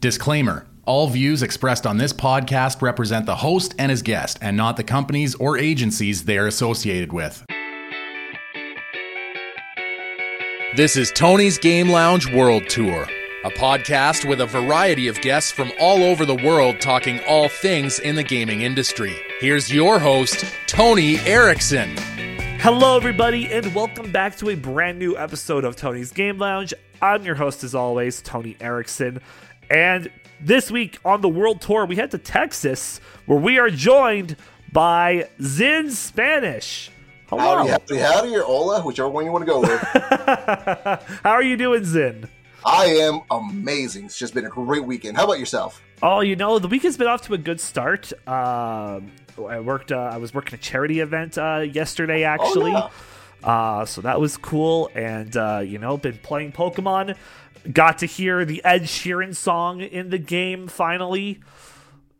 Disclaimer All views expressed on this podcast represent the host and his guest, and not the companies or agencies they are associated with. This is Tony's Game Lounge World Tour, a podcast with a variety of guests from all over the world talking all things in the gaming industry. Here's your host, Tony Erickson. Hello, everybody, and welcome back to a brand new episode of Tony's Game Lounge. I'm your host, as always, Tony Erickson. And this week on the World Tour, we head to Texas, where we are joined by Zin Spanish. Hello. Howdy, howdy, howdy, or Ola, whichever one you want to go with. How are you doing, Zin? I am amazing. It's just been a great weekend. How about yourself? Oh, you know, the weekend's been off to a good start. Um, I worked. Uh, I was working a charity event uh, yesterday, actually. Oh, Uh, so that was cool, and uh, you know, been playing Pokemon. Got to hear the Ed Sheeran song in the game finally,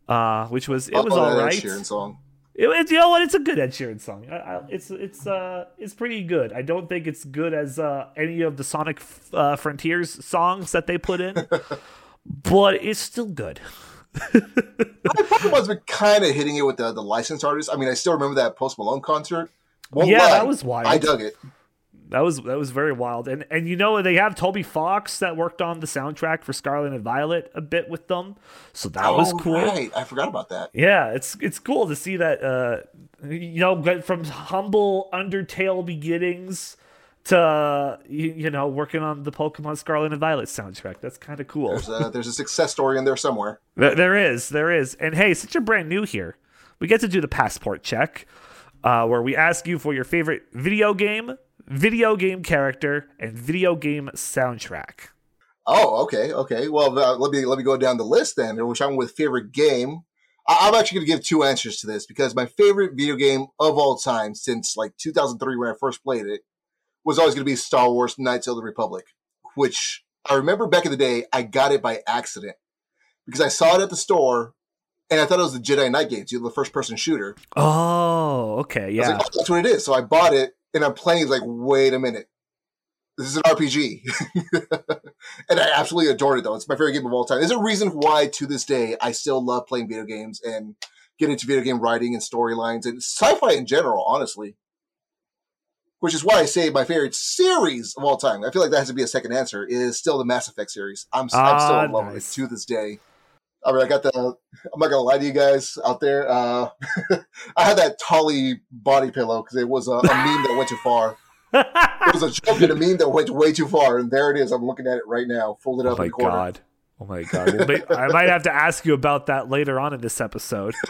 uh, which was it was Oh, all Ed. Sheeran song. It, it- you know what? It's a good Ed Sheeran song. I, I, it's it's uh it's pretty good. I don't think it's good as uh, any of the Sonic uh, Frontiers songs that they put in, but it's still good. Pokemon's been kind of hitting it with the, the licensed artists. I mean, I still remember that Post Malone concert. Won't Yeah, lie, that was wild. I dug it. That was that was very wild. And and you know they have Toby Fox that worked on the soundtrack for Scarlet and Violet a bit with them. So that was Oh, cool. Right. I forgot about that. Yeah, it's it's cool to see that uh you know get from humble Undertale beginnings to you, you know working on the Pokemon Scarlet and Violet soundtrack. That's kind of cool. There's a, there's a success story in there somewhere. There, there is, there is. And hey, since you're brand new here, we get to do the passport check, uh, where we ask you for your favorite video game, video game character, and video game soundtrack. Oh, okay, okay. Well, uh, let me let me go down the list then. Which I'm with favorite game. I, I'm actually going to give two answers to this because my favorite video game of all time since like 2003 when I first played it was always going to be Star Wars: Knights of the Republic, which I remember back in the day I got it by accident because I saw it at the store and I thought it was the Jedi Knight games, you know, the first person shooter. Oh, okay, yeah. like, oh, that's what it is. So I bought it and I'm playing. It's like, wait a minute. This is an RPG. and I absolutely adored it, though. It's my favorite game of all time. There's a reason why, to this day, I still love playing video games and get into video game writing and storylines and sci fi in general, honestly. Which is why I say my favorite series of all time. I feel like that has to be a second answer. Is still the Mass Effect series. I'm, I'm still Ah, in love with it to this day. I mean, I got the. I'm not gonna lie to you guys out there. Uh, I had that Tali body pillow because it was a, a meme that went too far. It was a joke and a meme that went way too far, and there it is. I'm looking at it right now, folded oh up in my god. Oh my god. Well, I might have to ask you about that later on in this episode.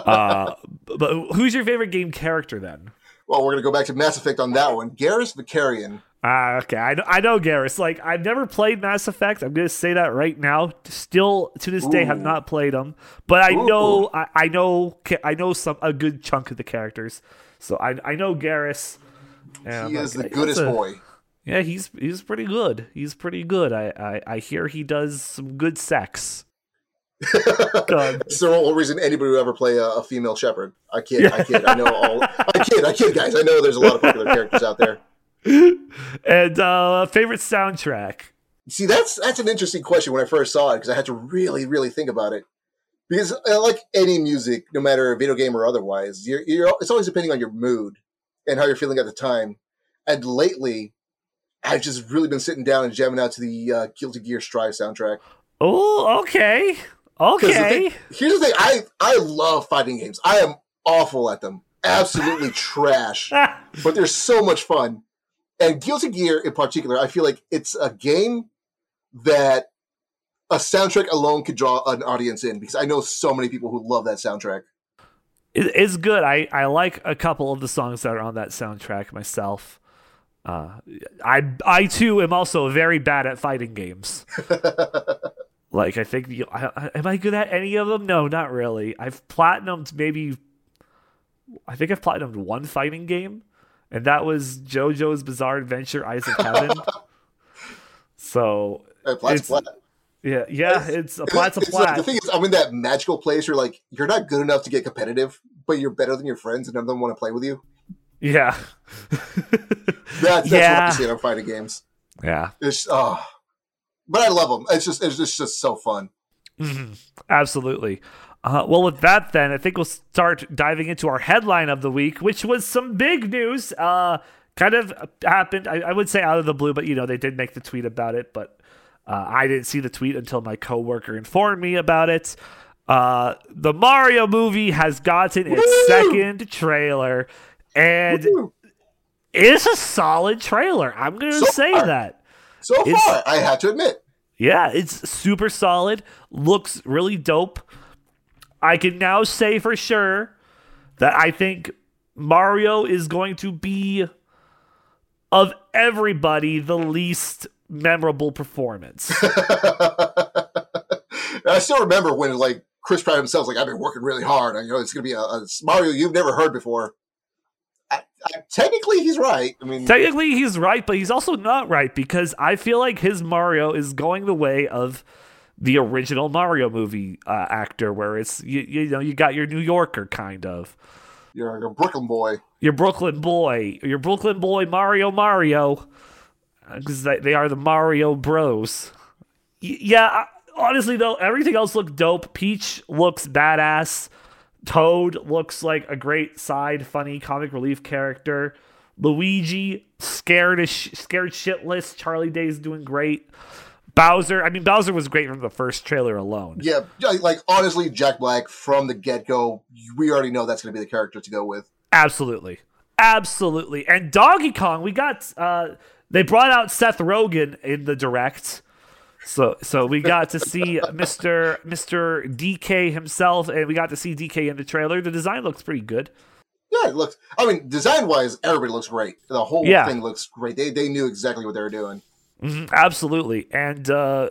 Uh, but who's your favorite game character then? Well, we're gonna go back to Mass Effect on that one. Garrus Vakarian. Ah, okay. I know, I know Garrus. Like, I've never played Mass Effect. I'm going to say that right now. Still, to this day, have not played them. But I Ooh. know, I, I know, I know some a good chunk of the characters. So I, I know Garrus. I'm He is like, the goodest a- boy. Yeah, he's he's pretty good. He's pretty good. I, I, I hear he does some good sex. It's the only reason anybody would ever play a, a female Shepard. I kid, I kid. I know all. I kid, I kid, guys. I know there's a lot of popular characters out there. And uh, favorite soundtrack. See, that's that's an interesting question when I first saw it because I had to really, really think about it. Because uh, like any music, no matter video game or otherwise, you're, you're it's always depending on your mood and how you're feeling at the time. And lately, I've just really been sitting down and jamming out to the uh, Guilty Gear Strive soundtrack. Oh, okay, the Okay. thing- here's the thing: I I love fighting games. I am awful at them, absolutely trash. But they're so much fun. And Guilty Gear, in particular, I feel like it's a game that a soundtrack alone could draw an audience in because I know so many people who love that soundtrack. It's good. I, I like a couple of the songs that are on that soundtrack myself. Uh, I I too am also very bad at fighting games. like I think I, I- am I good at any of them? No, not really. I've platinumed maybe. I think I've platinumed one fighting game, and that was JoJo's Bizarre Adventure: Eyes of Heaven. so Plat's It's- Plat. yeah, yeah, it's a plat's a It's like- plat. the thing is, I'm in that magical place where like you're not good enough to get competitive, but you're better than your friends, and none of them want to play with you. Yeah. That's, that's what Yeah. I see in fighting games. yeah. It's oh, but I love them. It's just it's just, just so fun. Mm-hmm. Absolutely. Uh, well, with that, then I think we'll start diving into our headline of the week, which was some big news. Uh, kind of happened, I, I would say, out of the blue, but you know they did make the tweet about it, but uh, I didn't see the tweet until my coworker informed me about it. Uh, the Mario movie has gotten its Woo! second trailer, and Woo! it's a solid trailer. I'm going to So say far. that. So It's- far, I have to admit. Yeah, it's super solid. Looks really dope. I can now say for sure that I think Mario is going to be of everybody the least memorable performance. I still remember when like Chris Pratt himself was like, "I've been working really hard. and, You know, it's going to be a, a Mario you've never heard before." I, I, technically, he's right. I mean, Technically, he's right, but he's also not right because I feel like his Mario is going the way of the original Mario movie uh, actor, where it's you, you know you got your New Yorker kind of. you're a Brooklyn boy. your Brooklyn boy, your Brooklyn boy Mario Mario, because they, they are the Mario Bros. Y- yeah, I- honestly though, everything else looked dope. Peach looks badass. Toad looks like a great side, funny comic relief character. Luigi scared as sh- scared shitless. Charlie Day's doing great. Bowser, I mean Bowser was great from the first trailer alone. Yeah, like, honestly, Jack Black from the get go, we already know that's going to be the character to go with. Absolutely. Absolutely. And Donkey Kong, we got uh they brought out Seth Rogen in the direct. So so we got to see Mr. Mr. DK himself and we got to see DK in the trailer. The design looks pretty good. Yeah, it looks. I mean, design wise, everybody looks great. The whole Yeah. thing looks great. They they knew exactly what they were doing. Mhm, absolutely. And uh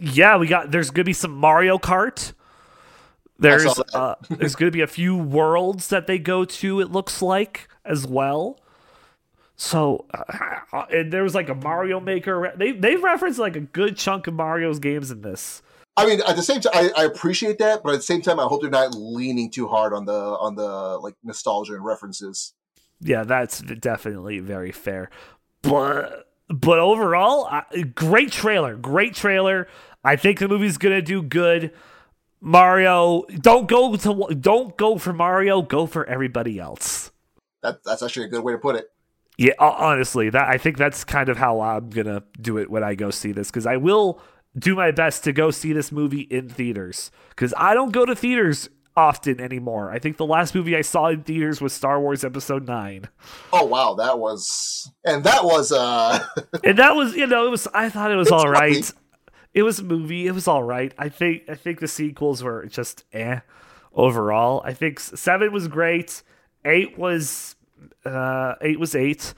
yeah, we got there's going to be some Mario Kart. There's uh, there's going to be a few worlds that they go to it looks like as well. So uh, and there was like a Mario Maker. They they referenced like a good chunk of Mario's games in this. I mean, at the same time, I, I appreciate that, but at the same time, I hope they're not leaning too hard on the on the like nostalgia and references. Yeah, that's definitely very fair. But but overall, uh, great trailer, great trailer. I think the movie's gonna do good. Mario, don't go to don't go for Mario, go for everybody else. That that's actually a good way to put it. Yeah, honestly, that I think that's kind of how I'm gonna do it when I go see this because I will do my best to go see this movie in theaters because I don't go to theaters often anymore. I think the last movie I saw in theaters was Star Wars Episode Nine. Oh wow, that was and that was uh and that was you know it was i thought it was all right funny. it was a movie it was all right i think i think the sequels were just eh overall i think seven was great eight was uh eight was eight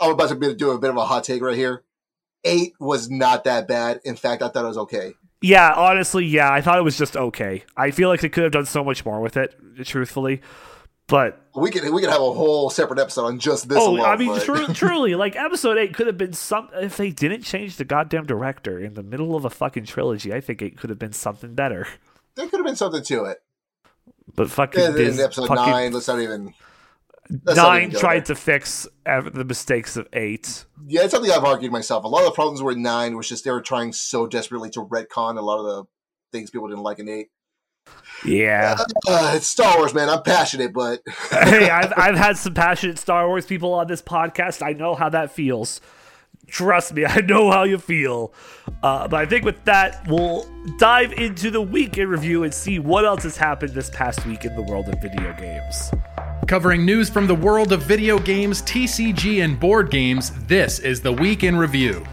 I'm about to be, do a bit of a hot take right here. Eight was not that bad. In fact, I thought it was okay. Yeah honestly yeah i thought it was just okay i feel like they could have done so much more with it truthfully but We could we could have a whole separate episode on just this. oh alone, i mean tru- truly like episode eight could have been some if they didn't change the goddamn director in the middle of a fucking trilogy i think it could have been something better there could have been something to it. but fucking, Yeah, Dis- episode fucking nine, let's not even. Let's nine tried to fix the mistakes of eight. Yeah, it's something I've argued myself. A lot of the problems with nine was just they were trying so desperately to retcon a lot of the things people didn't like in eight. Yeah. Uh, it's Star Wars, man. I'm passionate, but hey, I've I've had some passionate Star Wars people on this podcast. I know how that feels. Trust me, I know how you feel. Uh, but I think with that, we'll dive into the week in review and see what else has happened this past week in the world of video games. Covering news from the world of video games, TCG, and board games, this is the Week in Review.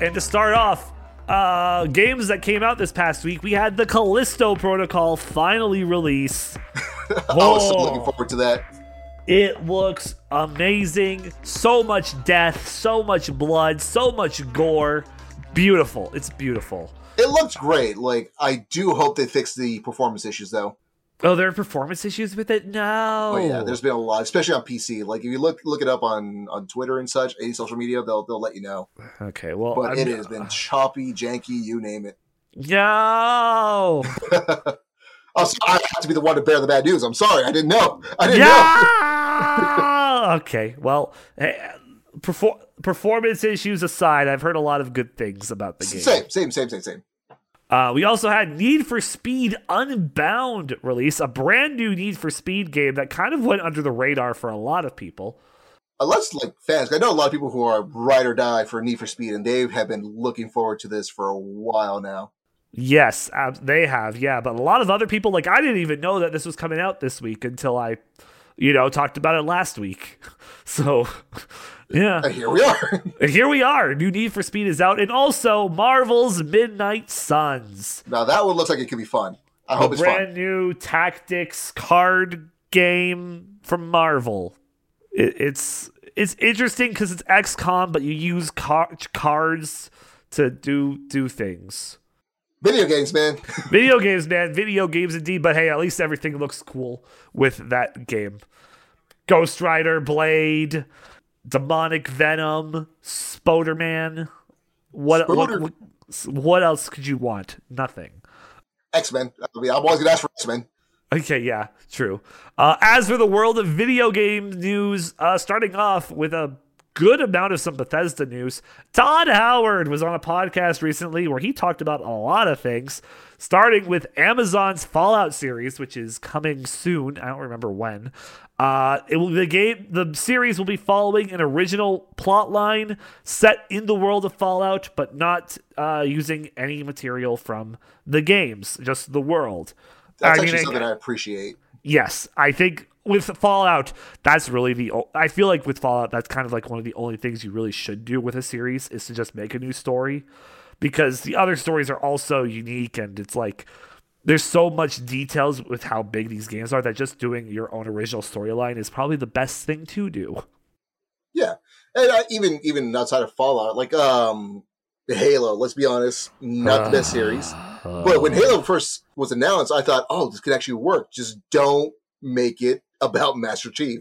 And to start off, uh, games that came out this past week, we had the Callisto Protocol finally release. I was so Oh. looking forward to that. It looks amazing. So much death, so much blood, so much gore. Beautiful. It's beautiful. It looks great. Like I do hope they fix the performance issues, though. Oh, there are performance issues with it? No. Oh yeah, there's been a lot, especially on PC. Like if you look look it up on on Twitter and such, any social media, they'll they'll let you know. Okay, well, But I'm- it has been choppy, janky, you name it. No. Oh, so I have to be the one to bear the bad news. I'm sorry, I didn't know. I didn't know. Okay. Well, hey, perfor- performance issues aside, I've heard a lot of good things about the game. Same, same, same, same, same. Uh, we also had Need for Speed Unbound release, a brand new Need for Speed game that kind of went under the radar for a lot of people. Unless like fans, I know a lot of people who are ride or die for Need for Speed, and they have been looking forward to this for a while now. Yes, ab- they have. Yeah, but a lot of other people, like I didn't even know that this was coming out this week until I, you know, talked about it last week. So, yeah. And here we are. And here we are. New Need for Speed is out, and also Marvel's Midnight Suns, now that one looks like it could be fun. I a hope it's fun. brand fun. new tactics card game from Marvel. It, it's it's interesting because it's XCOM, but you use car- cards to do do things. Video games, man. Video games, man. Video games indeed. But hey, at least everything looks cool with that game. Ghost Rider, Blade, Demonic Venom, Spoderman. What, what Spoder- what what else could you want? Nothing. X Men. I mean, I'm always gonna ask for X Men. Okay, yeah, true. Uh, as for the world of video game news, uh, starting off with a good amount of some Bethesda news, Todd Howard was on a podcast recently where he talked about a lot of things, starting with Amazon's Fallout series, which is coming soon. I don't remember when. Uh, it will the game the series will be following an original plot line set in the world of Fallout, but not uh, using any material from the games, just the world. That's I mean, actually I- something I appreciate. Yes, I think with Fallout, that's really the. I feel like with Fallout, that's kind of like one of the only things you really should do with a series is to just make a new story, because the other stories are also unique and it's like there's so much details with how big these games are that just doing your own original storyline is probably the best thing to do. Yeah, and uh, even even outside of Fallout, like um, Halo. Let's be honest, not the best series. But when Halo first was announced, I thought, oh, this could actually work. Just don't make it about Master Chief.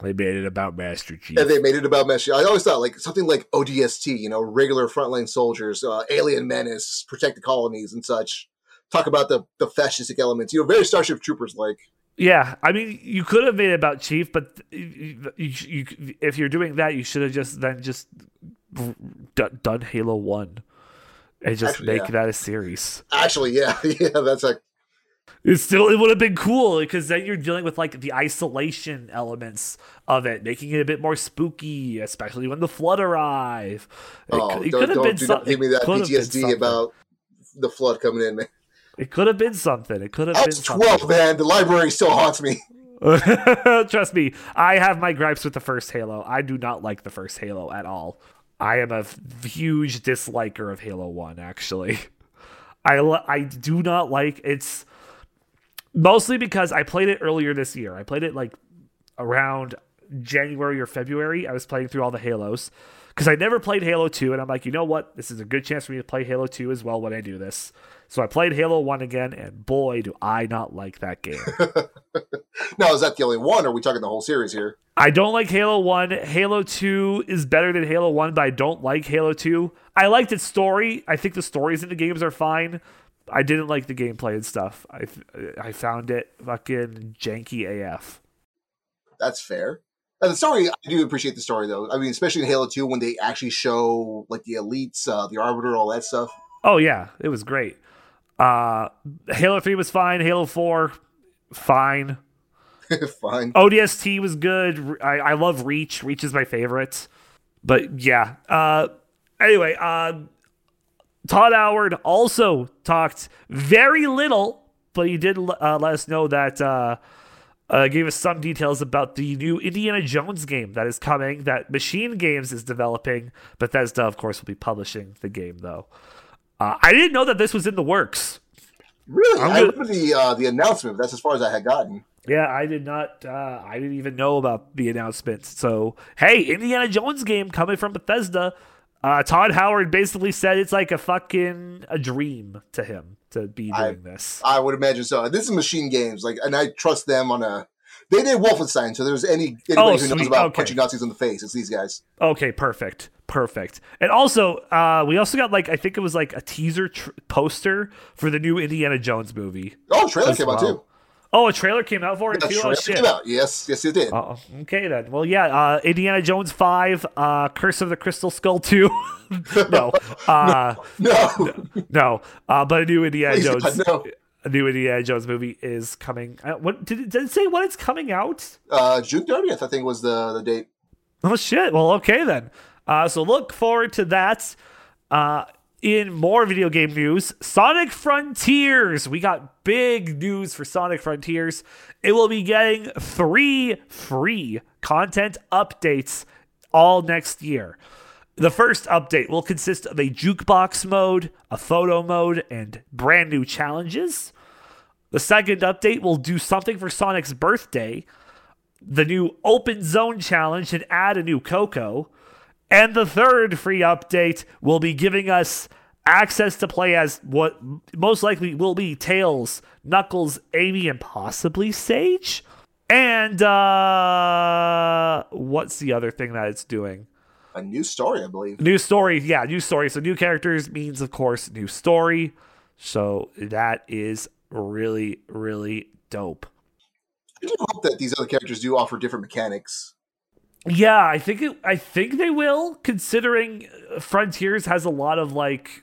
they made it about Master Chief. And they made it about Master Chief. I always thought like something like ODST, you know, regular frontline soldiers, uh, alien menace, protect the colonies and such. Talk about the the fascistic elements, you know, very Starship Troopers like. Yeah, I mean, you could have made it about Chief, but you, you, you, if you're doing that, you should have just then just done, Halo One and just Actually, make yeah. that a series. Actually, yeah, yeah, that's like It still it would have been cool because then you're dealing with like the isolation elements of it, making it a bit more spooky, especially when the flood arrive. It, oh, it don't, could have don't been do not give me that PTSD about the flood coming in, man. It could have been something. It could have been something. twelve, man. The library still haunts me. Trust me, I have my gripes with the first Halo. I do not like the first Halo at all. I am a huge disliker of Halo 1 actually. I I do not like it's mostly because I played it earlier this year. I played it like around January or February. I was playing through all the Halos because I never played Halo 2 and I'm like, "You know what? This is a good chance for me to play Halo 2 as well when I do this." So I played Halo 1 again and boy do I not like that game. Now, is that the only one? Or are we talking the whole series here? I don't like Halo 1. Halo 2 is better than Halo 1, but I don't like Halo 2. I liked its story. I think the stories in the games are fine. I didn't like the gameplay and stuff. I, I found it fucking janky AF. That's fair. Uh, the story, I do appreciate the story though. I mean, especially in Halo Two when they actually show like the elites, uh, the Arbiter, all that stuff. Oh, yeah. It was great. Uh, Halo 3 was fine. Halo 4, fine. Fine. ODST was good. I, I love Reach. Reach is my favorite. But yeah. Uh, anyway, uh, Todd Howard also talked very little, but he did uh, let us know that uh, uh, gave us some details about the new Indiana Jones game that is coming. That Machine Games is developing. Bethesda, of course, will be publishing the game though. Uh, I didn't know that this was in the works. Really, I'm I gonna- remember the uh, the announcement. That's as far as I had gotten. Yeah, I did not. Uh, I didn't even know about the announcement. So, hey, Indiana Jones game coming from Bethesda. Uh, Todd Howard basically said it's like a fucking a dream to him to be I- doing this. I would imagine so. This is Machine Games, like, and I trust them on a. They did Wolfenstein, so there's any anybody Oh, who knows about Okay. punching Nazis in the face. It's these guys. Okay, perfect, perfect. And also, uh, we also got like I think it was like a teaser tr- poster for the new Indiana Jones movie. Oh, trailer came out too. Oh, a trailer came out for it. Too? Oh, shit. came out. Yes, yes, it did. Oh, okay then. Well, yeah. Uh, Indiana Jones five, uh, Curse of the Crystal Skull two. no, uh, no, no. Uh, but a new Indiana Please, Jones, God, no. a new Indiana Jones movie is coming. Uh, what did it, did it say? When it's coming out? Uh, June thirtieth, I think, was the the date. Oh shit. Well, okay then. Uh, so look forward to that. In more video game news, Sonic Frontiers. We got big news for Sonic Frontiers. It will be getting three free content updates all next year. The first update will consist of a jukebox mode, a photo mode, and brand new challenges. The second update will do something for Sonic's birthday, the new open zone challenge, and add a new Koco. And the third free update will be giving us access to play as what most likely will be Tails, Knuckles, Amy, and possibly Sage. And uh what's the other thing that it's doing? A new story, I believe. New story, yeah, new story. So new characters means of course new story. So that is really, really dope. I do hope that these other characters do offer different mechanics. Yeah, I think it, I think they will, considering uh, Frontiers has a lot of like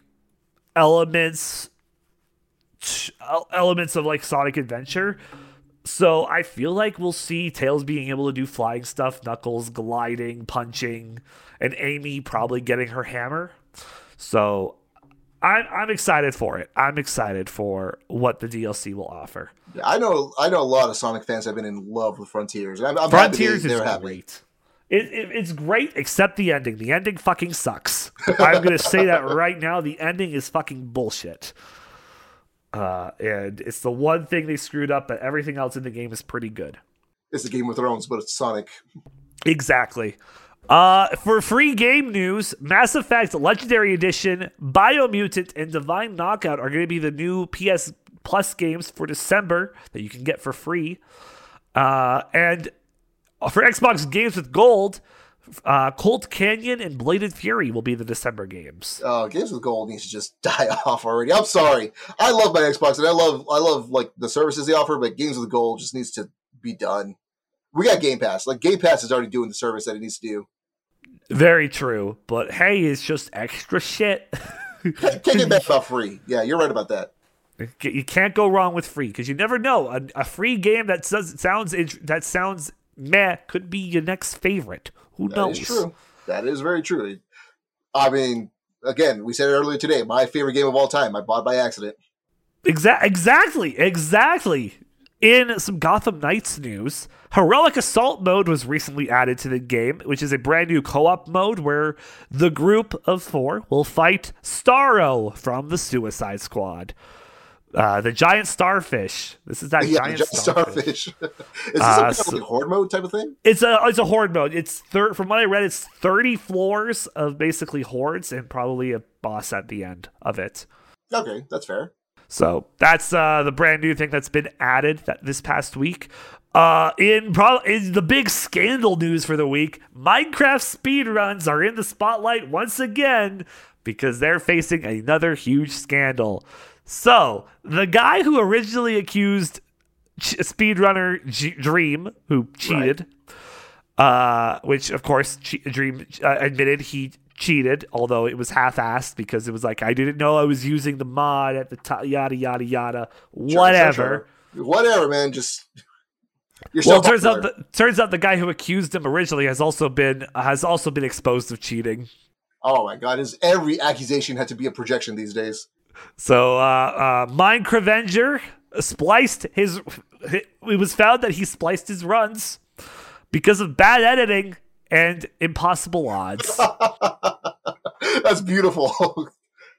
elements, elements of like Sonic Adventure. So I feel like we'll see Tails being able to do flying stuff, Knuckles gliding, punching, and Amy probably getting her hammer. So I'm I'm excited for it. I'm excited for what the DLC will offer. Yeah, I know, I know a lot of Sonic fans have been in love with Frontiers. I'm, I'm Frontiers happy they, is they're happy. It, it, it's great, except the ending. The ending fucking sucks. I'm gonna say that right now. The ending is fucking bullshit. Uh, and it's the one thing they screwed up, but everything else in the game is pretty good. It's a Game of Thrones, but it's Sonic. Exactly. Uh, for free game news, Mass Effect Legendary Edition, Biomutant, and Divine Knockout are going to be the new PS Plus games for December that you can get for free. Uh, and for Xbox games with gold, uh, Colt Canyon and Bladed Fury will be the December games. Uh, Games with Gold needs to just die off already. I'm sorry. I love my Xbox and I love I love like the services they offer, but Games with Gold just needs to be done. We got Game Pass. Like Game Pass is already doing the service that it needs to do. Very true, but hey, it's just extra shit. Can't get back about free. Yeah, you're right about that. You can't go wrong with free because you never know. A, a free game that says sounds that sounds meh could be your next favorite. Who That knows? is true. That is very true. I mean, again, we said it earlier today. My favorite game of all time. I bought by accident. Exa- exactly, exactly. In some Gotham Knights news, Heroic Assault mode was recently added to the game, which is a brand new co op mode where the group of four will fight Starro from the Suicide Squad. Uh, the giant starfish. This is that yeah, giant, giant starfish. starfish. is this Uh, some kind so- like horde mode type of thing? It's a it's a horde mode. It's thir- from what I read, it's thirty floors of basically hordes and probably a boss at the end of it. Okay, that's fair. So that's uh, the brand new thing that's been added that this past week. Uh, in pro- in the big scandal news for the week, Minecraft speedruns are in the spotlight once again because they're facing another huge scandal. So the guy who originally accused ch- speedrunner G- Dream, who cheated, uh, which of course che- Dream uh, admitted he cheated, although it was half-assed because it was like I didn't know I was using the mod at the top, yada yada yada, Sure, whatever. sure, sure. Whatever, man. Just you're Well, so turns out the, turns out the guy who accused him originally has also been has also been exposed of cheating. Oh my god! Is every accusation had to be a projection these days? So, uh, uh, Minecravenger spliced his. It was found that he spliced his runs because of bad editing and impossible odds. That's beautiful.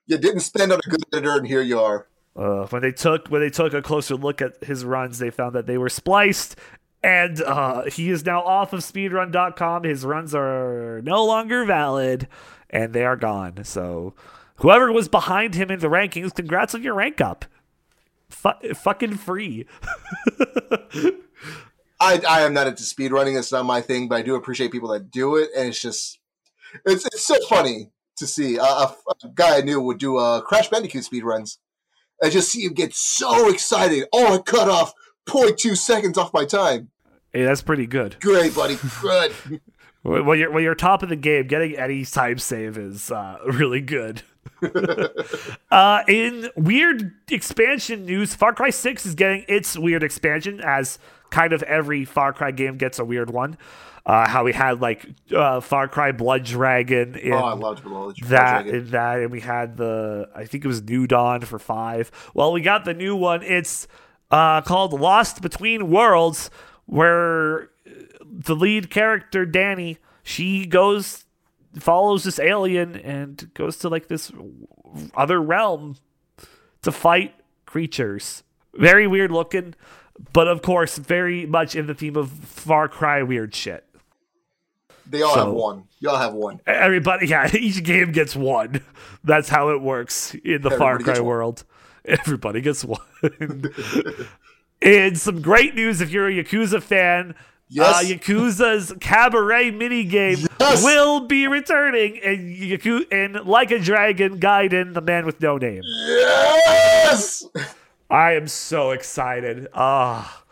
you didn't spend on a good editor, and here you are. Uh, when they took when they took a closer look at his runs, they found that they were spliced, and uh, he is now off of speedrun.com. His runs are no longer valid, and they are gone. So, whoever was behind him in the rankings, congrats on your rank up. Fu- fucking free. I, I am not into speed running. It's not my thing, but I do appreciate people that do it, and it's just it's it's so funny to see a, a, a guy I knew would do uh, Crash Bandicoot speed runs. I just see him get so excited. Oh, I cut off 0.2 seconds off my time. Hey, that's pretty good. Great, buddy. Good. When you're when you're top of the game, getting any time save is uh, really good. uh, in weird expansion news, Far Cry 6 is getting its weird expansion, as kind of every Far Cry game gets a weird one. Uh, how we had like uh, Far Cry Blood Dragon in oh, I loved Blood that Dragon. in that, and we had the I think it was New Dawn for five. Well, we got the new one. It's uh, called Lost Between Worlds, where the lead character Danny she goes follows this alien and goes to like this other realm to fight creatures. Very weird looking, but of course, very much in the theme of Far Cry weird shit. They all So- have one. Y'all have one. Everybody, yeah, each game gets one. That's how it works in the Far Cry world. Everybody gets one. and some great news if you're a Yakuza fan. Yes. Uh, Yakuza's cabaret minigame Yes. will be returning in Yaku in Like a Dragon Gaiden, the man with no name. Yes. I am so excited. Ah,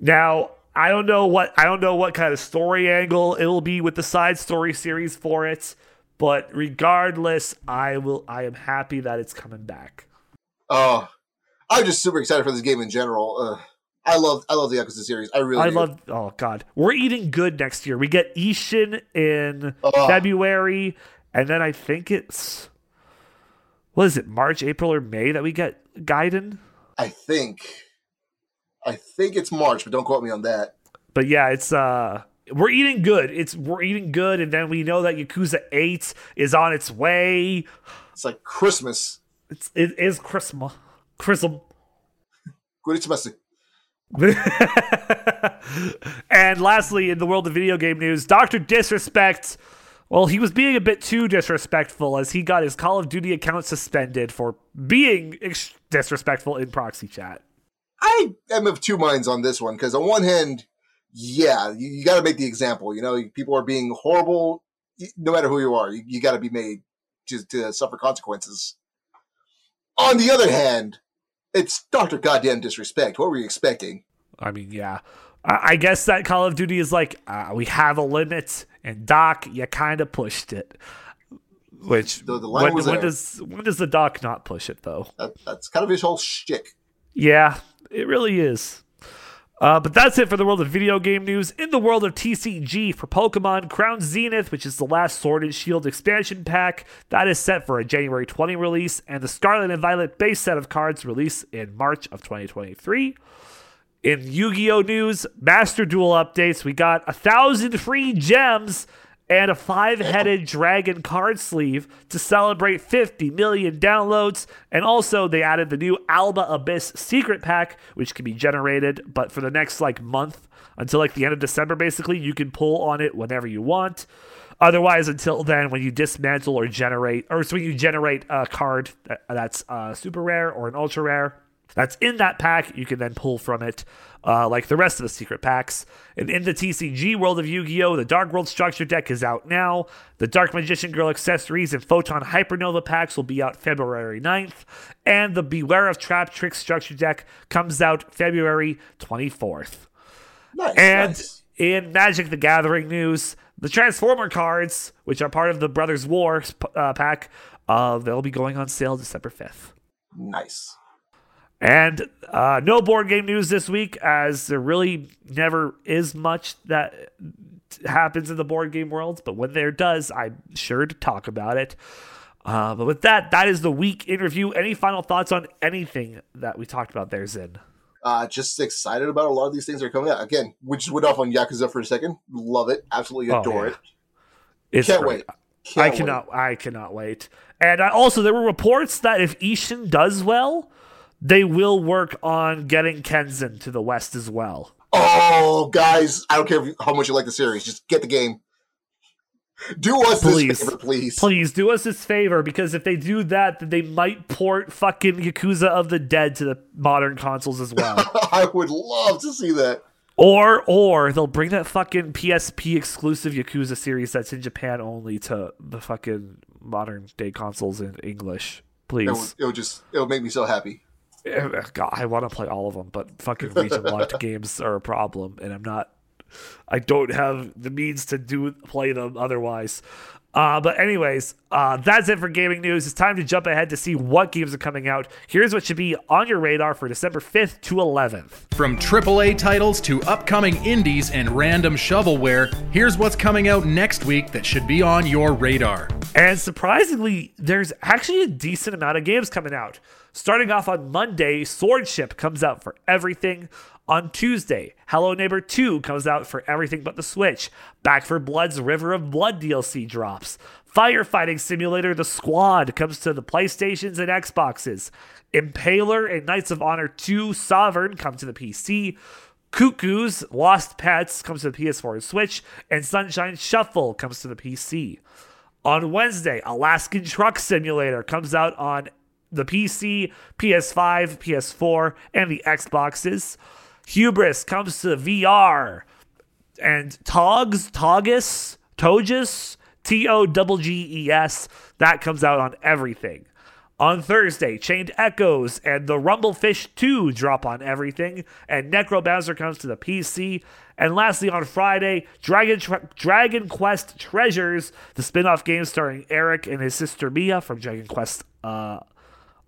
now I don't know what I don't know what kind of story angle it will be with the side story series for it, but regardless, I will. I am happy that it's coming back. Oh, I'm just super excited for this game in general. Uh, I love I love the Yakuza series. I really I do. love. Oh God, we're eating good next year. We get Ishin in Oh. February, and then I think it's what is it, March, April, or May that we get Gaiden. I think I think it's March, but don't quote me on that. But yeah, it's uh we're eating good. It's we're eating good, and then we know that Yakuza Eight is on its way. It's like Christmas. It's it is Christmas. Chrism. Christmas. and lastly, in the world of video game news, Doctor Disrespect. Well, he was being a bit too disrespectful as he got his Call of Duty account suspended for being ex- disrespectful in proxy chat. I am of two minds on this one because on one hand, yeah, you, you got to make the example. You know, people are being horrible. No matter who you are, you, you got to be made to, to suffer consequences. On the other hand, it's Doctor Goddamn Disrespect. What were you expecting? I mean, yeah. I guess that Call of Duty is like, uh, we have a limit, and Doc, you kind of pushed it. Which, The- the line when, when does when does the Doc not push it, though? That, that's kind of his whole shtick. Yeah, it really is. Uh, but that's it for the world of video game news. In the world of TCG for Pokemon, Crown Zenith, which is the last Sword and Shield expansion pack, that is set for a January 20 release, and the Scarlet and Violet base set of cards release in March of 2023. In Yu Gi Oh! news, Master Duel updates, we got a thousand free gems and a five headed dragon card sleeve to celebrate 50 million downloads. And also, they added the new Alba Abyss secret pack, which can be generated, but for the next like month until like the end of December, basically, you can pull on it whenever you want. Otherwise, until then, when you dismantle or generate, or so when you generate a card that, that's uh, super rare or an ultra rare, that's in that pack. You can then pull from it, uh, like the rest of the secret packs. And in the TCG world of Yu Gi Oh!, the Dark World Structure deck is out now. The Dark Magician Girl accessories and Photon Hypernova packs will be out February 9th. And the Beware of Traptrix Structure deck comes out February 24th. Nice. And nice. in Magic the Gathering news, the Transformer cards, which are part of the Brothers War uh, pack, uh, they'll be going on sale December 5th. Nice. And uh, no board game news this week, as there really never is much that happens in the board game world. But when there does, I'm sure to talk about it. Uh, but with that, that is the week interview. Any final thoughts on anything that we talked about there, Zin? Uh, just excited about a lot of these things that are coming out. Again, we just went off on Yakuza for a second. Love it. Absolutely Oh, adore yeah. it. It's Can't great. wait. Can't I wait. cannot. I cannot wait. And I, also, there were reports that if Ishin does well, they will work on getting Kenzan to the West as well. Oh, guys, I don't care how much you like the series. Just get the game. Do us Please. this favor, please. Please do us this favor because if they do that, then they might port fucking Yakuza of the Dead to the modern consoles as well. I would love to see that. or or they'll bring that fucking PSP exclusive Yakuza series that's in Japan only to the fucking modern day consoles in English. It would, Please. it would just it would make me so happy. God, I want to play all of them, but fucking region locked games are a problem, and I'm not. I don't have the means to do play them otherwise. Uh, but anyways, uh, that's it for gaming news. It's time to jump ahead to see what games are coming out. Here's what should be on your radar for December 5th to 11th. From AAA titles to upcoming indies and random shovelware, here's what's coming out next week that should be on your radar. And surprisingly, there's actually a decent amount of games coming out. Starting off on Monday, Swordship comes out for everything. On Tuesday, Hello Neighbor 2 comes out for everything but the Switch. Back for Blood's River of Blood DLC drops. Firefighting Simulator The Squad comes to the PlayStations and Xboxes. Impaler and Knights of Honor 2 Sovereign come to the PC. Kukoos Lost Pets comes to the PS4 and Switch. And Sunshine Shuffle comes to the PC. On Wednesday, Alaskan Truck Simulator comes out on the PC, PS5, PS4, and the Xboxes. Hubris comes to VR. And Togs, Togus, Togus, T O G G E S, that comes out on everything. On Thursday, Chained Echoes and the Rumblefish 2 drop on everything, and Necromancer comes to the PC. And lastly, on Friday, Dragon Dragon Quest Treasures, the spin off game starring Erik and his sister Mia from Dragon Quest uh,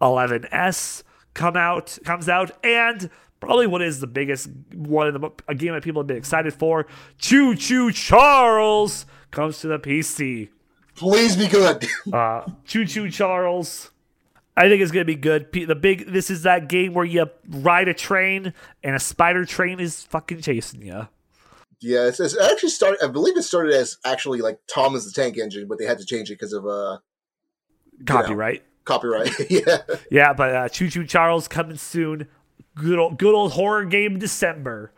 11S, come out comes out, and probably what is the biggest one of the a game that people have been excited for. Choo Choo Charles comes to the PC. Please be good. Uh, Choo Choo Charles. I think it's gonna be good. The big this is that game where you ride a train and a spider train is fucking chasing you. Yeah, it's, it's actually started. I believe it started as actually like Thomas the Tank Engine, but they had to change it because of uh copyright. Know, copyright. yeah. Yeah, but uh, Choo Choo Charles coming soon good old good old horror game December.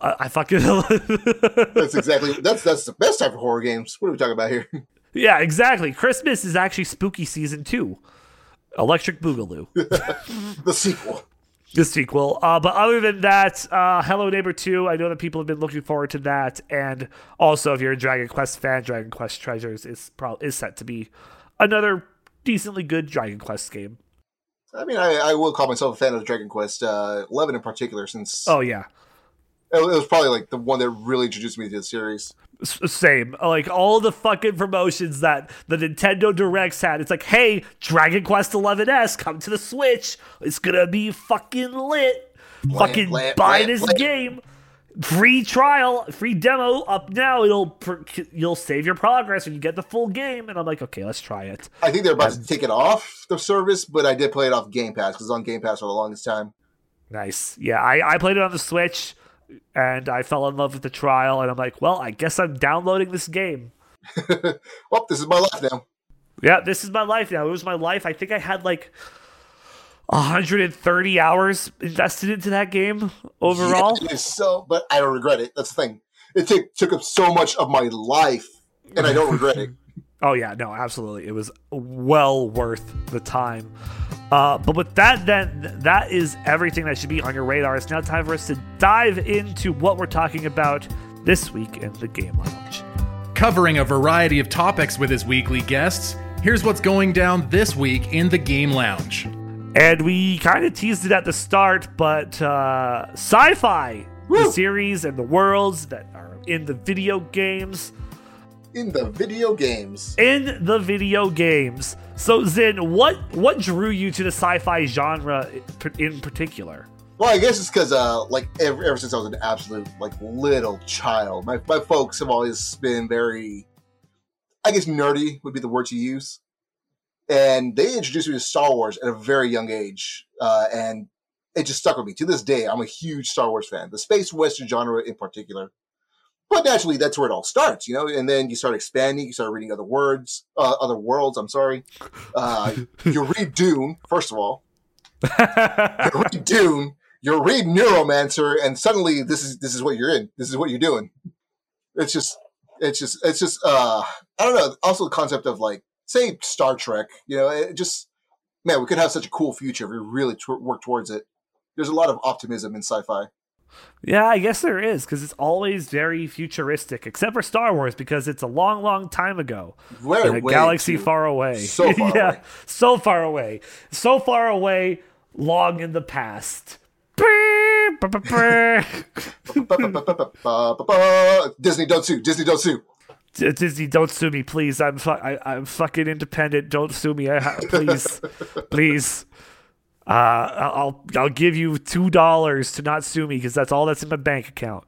I, I fucking. that's exactly that's that's the best type of horror games. What are we talking about here? Yeah, exactly. Christmas is actually spooky season two. Electric Boogaloo. the sequel. The sequel. Uh, but other than that, uh, Hello Neighbor 2, I know that people have been looking forward to that. And also, if you're a Dragon Quest fan, Dragon Quest Treasures is, pro- is set to be another decently good Dragon Quest game. I mean, I, I will call myself a fan of Dragon Quest uh, Eleven in particular, since oh yeah, it, it was probably like the one that really introduced me to the series. Same, like all the fucking promotions that the Nintendo Directs had. It's like, hey, Dragon Quest 11S, come to the Switch. It's gonna be fucking lit. fucking buy this game free trial, free demo up now. It'll you'll save your progress and you get the full game. And I'm like, okay, let's try it. I think they're about and, to take it off the service, but I did play it off Game Pass because on Game Pass for the longest time. Nice, yeah. I I played it on the Switch, and I fell in love with the trial. And I'm like, well, I guess I'm downloading this game. well, this is my life now. Yeah, this is my life now. It was my life. I think I had like 130 hours invested into that game overall. Yeah, so, but I don't regret it. That's the thing. It took took up so much of my life, and I don't regret it. Oh yeah, no, absolutely. It was well worth the time. Uh, but with that, then that is everything that should be on your radar. It's now time for us to dive into what we're talking about this week in the Game Lounge. Covering a variety of topics with his weekly guests, here's what's going down this week in the Game Lounge. And we kind of teased it at the start, but uh, sci fi, the series and the worlds that are in the video games. In the video games. In the video games. So, Zin, what, what drew you to the sci fi genre in particular? Well, I guess it's because, uh, like, ever, ever since I was an absolute, like, little child, my, my folks have always been very, I guess, nerdy would be the word to use and they introduced me to Star Wars at a very young age, uh, and it just stuck with me. To this day, I'm a huge Star Wars fan, the space western genre in particular. But naturally, that's where it all starts, you know. And then you start expanding. You start reading other words, uh, other worlds. I'm sorry. Uh, you read Dune first of all. you read Dune. You read Neuromancer, and suddenly this is this is what you're in. This is what you're doing. It's just, it's just, it's just. uh I don't know. Also, the concept of like say Star Trek. You know, it just man, we could have such a cool future if we really t- work towards it. There's a lot of optimism in sci-fi. Yeah, I guess there is because it's always very futuristic, except for Star Wars because it's a long, long time ago in a galaxy far away. So far yeah, away. so far away, so far away. long in the past. Disney, don't sue. Disney, don't sue. Disney, don't sue me, please. I'm fu- I, I'm fucking independent. Don't sue me, I ha- please, please. Uh, I'll I'll give you two dollars to not sue me because that's all that's in my bank account.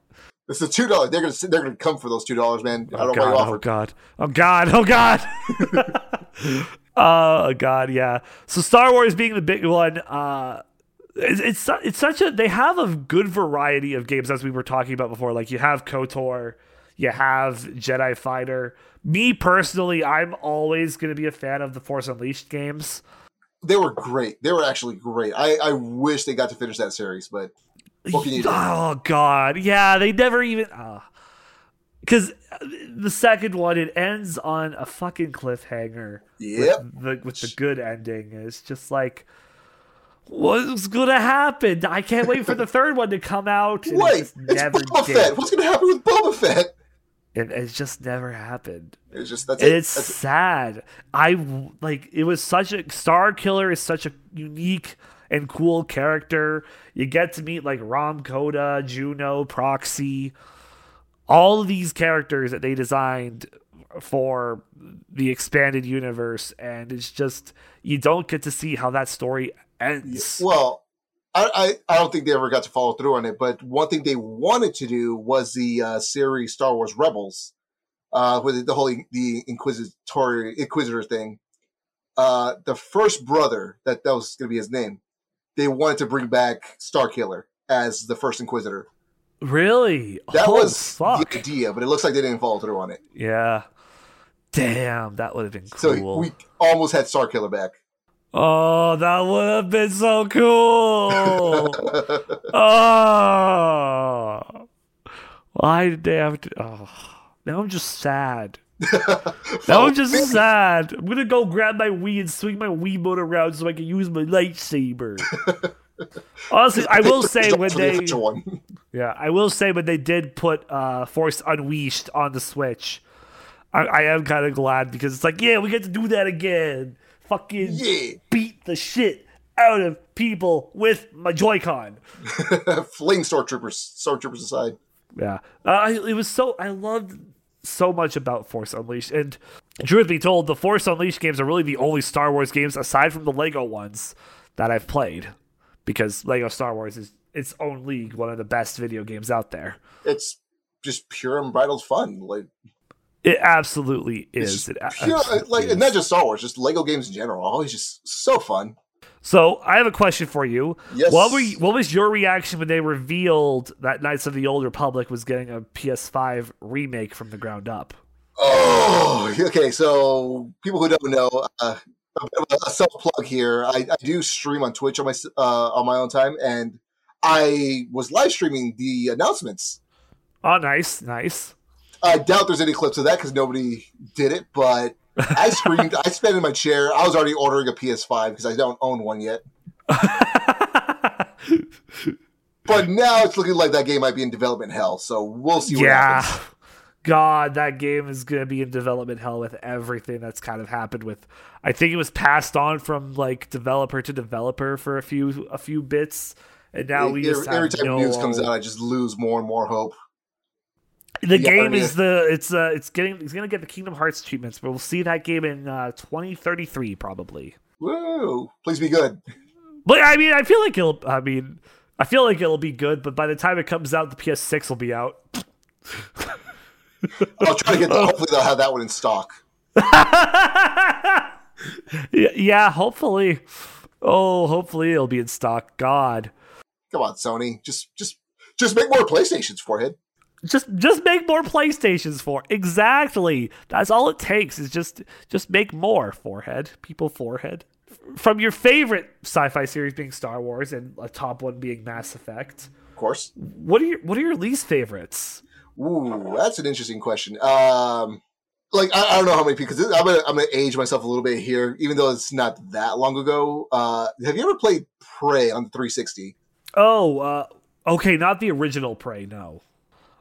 It's is two dollars. They're gonna they're gonna come for those two dollars, man. I Oh don't god! you Oh god! Oh god! Oh god! oh god! Yeah. So Star Wars being the big one, uh, it's, it's it's such a they have a good variety of games as we were talking about before. Like you have Kotor, you have Jedi Fighter. Me personally, I'm always going to be a fan of the Force Unleashed games. They were great. They were actually great. I, I wish they got to finish that series, but What can you do? Oh god, yeah, they never even uh, because the second one it ends on a fucking cliffhanger. Yep. with the, with the good ending. It's just like, what's gonna happen? I can't wait for the third one to come out. It wait, it's never Boba did. Fett. What's gonna happen with Boba Fett? It just never happened. It's just that's it. it's That's it. sad. I w- like it was such a Star Killer is such a unique and cool character. You get to meet like Rahm Kota, Juno, Proxy, all of these characters that they designed for the expanded universe, and it's just you don't get to see how that story ends. Well, I, I I don't think they ever got to follow through on it. But one thing they wanted to do was the uh, series Star Wars Rebels, uh, with the whole the Inquisitor Inquisitor thing. Uh, the first brother that that was going to be his name. They wanted to bring back Star Killer as the first Inquisitor. Really? That oh, was fuck. the idea, but it looks like they didn't follow through on it. Yeah. Damn, that would have been So cool. we almost had Star Killer back. Oh, that would have been so cool. oh. Why did they have to? Oh. Now I'm just sad. Now I'm just sad. I'm gonna go grab my Wii and swing my Wiimote around so I can use my lightsaber. Honestly, I will say when they yeah, I will say when they did put uh, Force Unleashed on the Switch, I, I am kind of glad because it's like, yeah, we get to do that again. Fucking Yeah. beat the shit out of people with my Joy-Con. Fling stormtroopers, stormtroopers aside. Yeah, uh, I, it was so I loved so much about Force Unleashed, and truth be told, the Force Unleashed games are really the only Star Wars games aside from the Lego ones that I've played, because Lego Star Wars is its own league, one of the best video games out there. It's just pure unbridled fun. Like It absolutely is. just It pure, absolutely like is. and not just Star Wars, just Lego games in general. Always just so fun. So I have a question for you. Yes. What were you, what was your reaction when they revealed that Knights of the Old Republic was getting a PS5 remake from the ground up? Oh, okay. So people who don't know, uh, a bit of a self plug here. I, I do stream on Twitch on my uh, on my own time, and I was live streaming the announcements. Oh, nice, nice. I doubt there's any clips of that because nobody did it, but I screamed. I spent in my chair. I was already ordering a PS5 because I don't own one yet. But now it's looking like that game might be in development hell. So we'll see what yeah. happens. God, that game is gonna be in development hell with everything that's kind of happened with. I think it was passed on from like developer to developer for a few a few bits, and now we every, just every have time no, news comes out, I just lose more and more hope. The Yeah, game is the it's uh it's getting it's gonna get the Kingdom Hearts treatments, but we'll see that game in uh, 2033 probably. Woo! Please be good. But I mean, I feel like it'll. I mean, I feel like it'll be good. But by the time it comes out, the PS6 will be out. I'll try to get. The, hopefully, they'll have that one in stock. yeah, yeah, hopefully. Oh, hopefully it'll be in stock. God, Come on, Sony. Just, just, just make more PlayStations, forehead. Just just make more PlayStations for exactly. That's all it takes. Is just just make more forehead people forehead from your favorite sci-fi series being Star Wars and a top one being Mass Effect. Of course. What are your what are your least favorites? Ooh, that's an interesting question. Um, like I, I don't know how many people. Cause I'm gonna I'm gonna age myself a little bit here, even though it's not that long ago. Uh, have you ever played Prey on the 360? Oh, uh, okay, not the original Prey. No,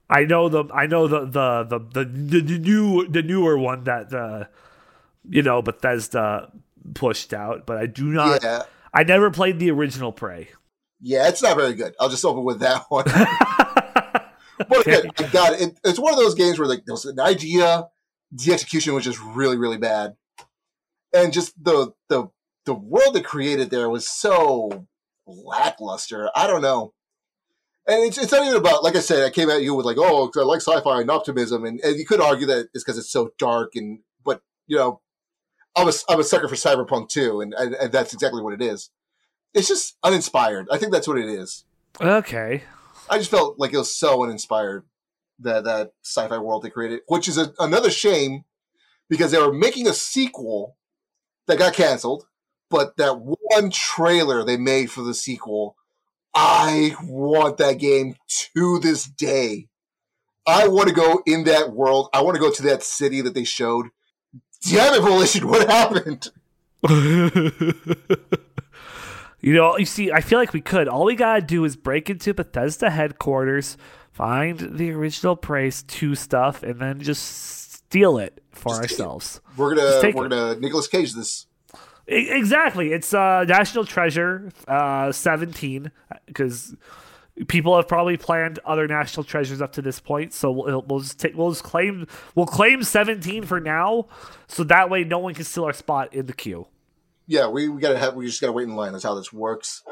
I know the I know the the the the, the, the new the newer one that uh, you know Bethesda pushed out, but I do not. yeah, I never played the original Prey. Yeah, it's not very good. I'll just open with that one. but again, I got it. it. It's one of those games where like there was an idea, the execution was just really, really bad, and just the the the world they created there was so lackluster. I don't know. And it's, it's not even about, like I said, I came at you with like, oh, I like sci-fi and optimism, and, and you could argue that it's because it's so dark, and but you know, I'm a, I'm a sucker for cyberpunk too, and, and, and that's exactly what it is. It's just uninspired. I think that's what it is. Okay. I just felt like it was so uninspired that that sci-fi world they created, which is a, another shame because they were making a sequel that got canceled, but that one trailer they made for the sequel, I want that game to this day. I want to go in that world. I want to go to that city that they showed. Damn it, Volition, what happened? you know, you see, I feel like we could. All we gotta do is break into Bethesda headquarters, find the original Praise 2 stuff, and then just steal it for Just ourselves. We're gonna take we're it. gonna Nicolas Cage this. Exactly. It's uh, National Treasure uh, 17 because people have probably planned other national treasures up to this point. So we'll, we'll just take we'll just claim we'll claim 17 for now, so that way no one can steal our spot in the queue. Yeah, we, we gotta have we just gotta wait in line. That's how this works.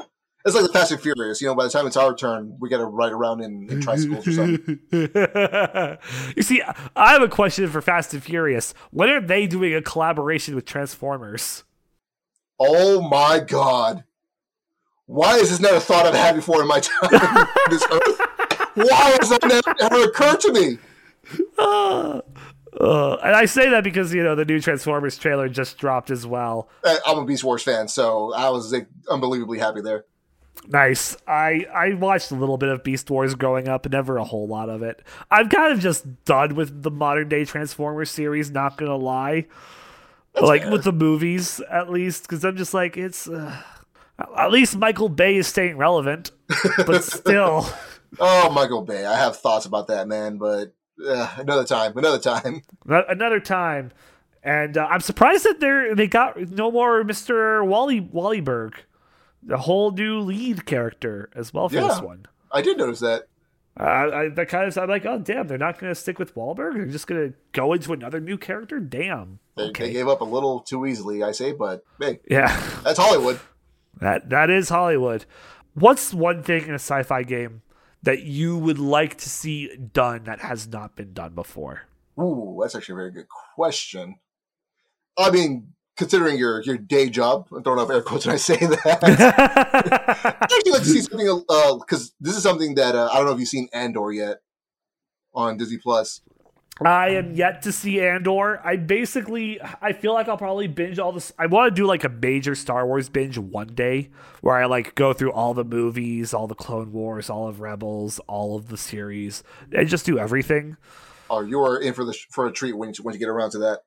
It's like the Fast and Furious. You know, by the time it's our turn, we gotta ride around in, in tricycles or something. you see, I have a question for Fast and Furious. When are they doing a collaboration with Transformers? Oh my god. Why is this not a thought I've had before in my time on this earth? Why has that never ever occurred to me? Uh, uh, and I say that because you know the new Transformers trailer just dropped as well. I'm a Beast Wars fan, so I was like, unbelievably happy there. Nice. I I watched a little bit of Beast Wars growing up, never a whole lot of it. I'm kind of just done with the modern day Transformers series. Not gonna lie, like fair. with the movies at least, because I'm just like it's. Uh, at least Michael Bay is staying relevant, but still. Oh, Michael Bay. I have thoughts about that, man, but uh, another time, another time. Another time. And uh, I'm surprised that they they got no more Mr. Wally Wallyberg, the whole new lead character as well for this one. I did notice that. Uh, I that kind of I'm like, oh damn, they're not going to stick with Wahlberg. They're just going to go into another new character. Damn. They, Okay. they gave up a little too easily, I say, but hey, yeah, that's Hollywood. that that is Hollywood. What's one thing in a sci-fi game that you would like to see done that has not been done before? Ooh, that's actually a very good question. I mean, considering your your day job, I'm throwing up air quotes when I say that. I'd actually like to see something because this is something that uh, I don't know if you've seen Andor yet on Disney Plus. I am yet to see Andor. I basically, I feel like I'll probably binge all this. I want to do like a major Star Wars binge one day, where I like go through all the movies, all the Clone Wars, all of Rebels, all of the series, and just do everything. Oh, you are in for the for a treat when you, when you get around to that.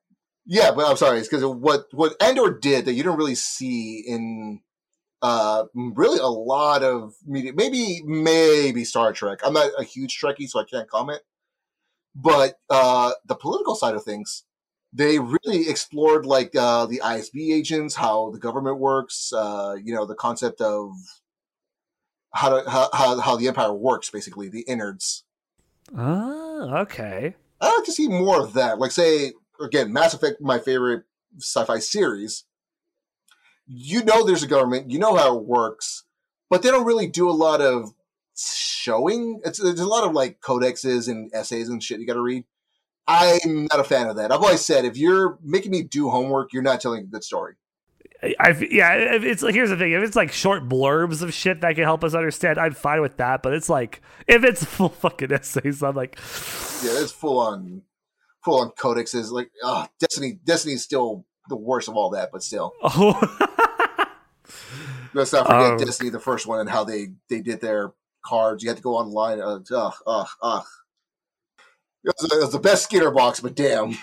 Yeah, but I'm sorry, it's because what what Andor did that you don't really see in uh really a lot of media. Maybe maybe Star Trek. I'm not a huge Trekkie, so I can't comment. But uh the political side of things, they really explored like uh the ISB agents, how the government works, uh, you know, the concept of how to how how, how the empire works, basically the innards. Oh, okay. I'd like to see more of that. Like, say, again, Mass Effect, my favorite sci fi series. You know, there's a government, you know how it works, but they don't really do a lot of showing. It's, there's a lot of like codexes and essays and shit you got to read. I'm not a fan of that. I've always said if you're making me do homework, you're not telling a good story. I, I yeah, it's like here's the thing: if it's like short blurbs of shit that can help us understand, I'm fine with that. But it's like if it's full fucking essays, I'm like, Yeah, it's full on, full on codexes. Like, oh, Destiny, Destiny is still the worst of all that, but still. oh, Let's not forget Um, Destiny, the first one, and how they they did their cards. You had to go online. Uh, ugh, ugh, ugh. It was, it was the best Skinner box, but damn.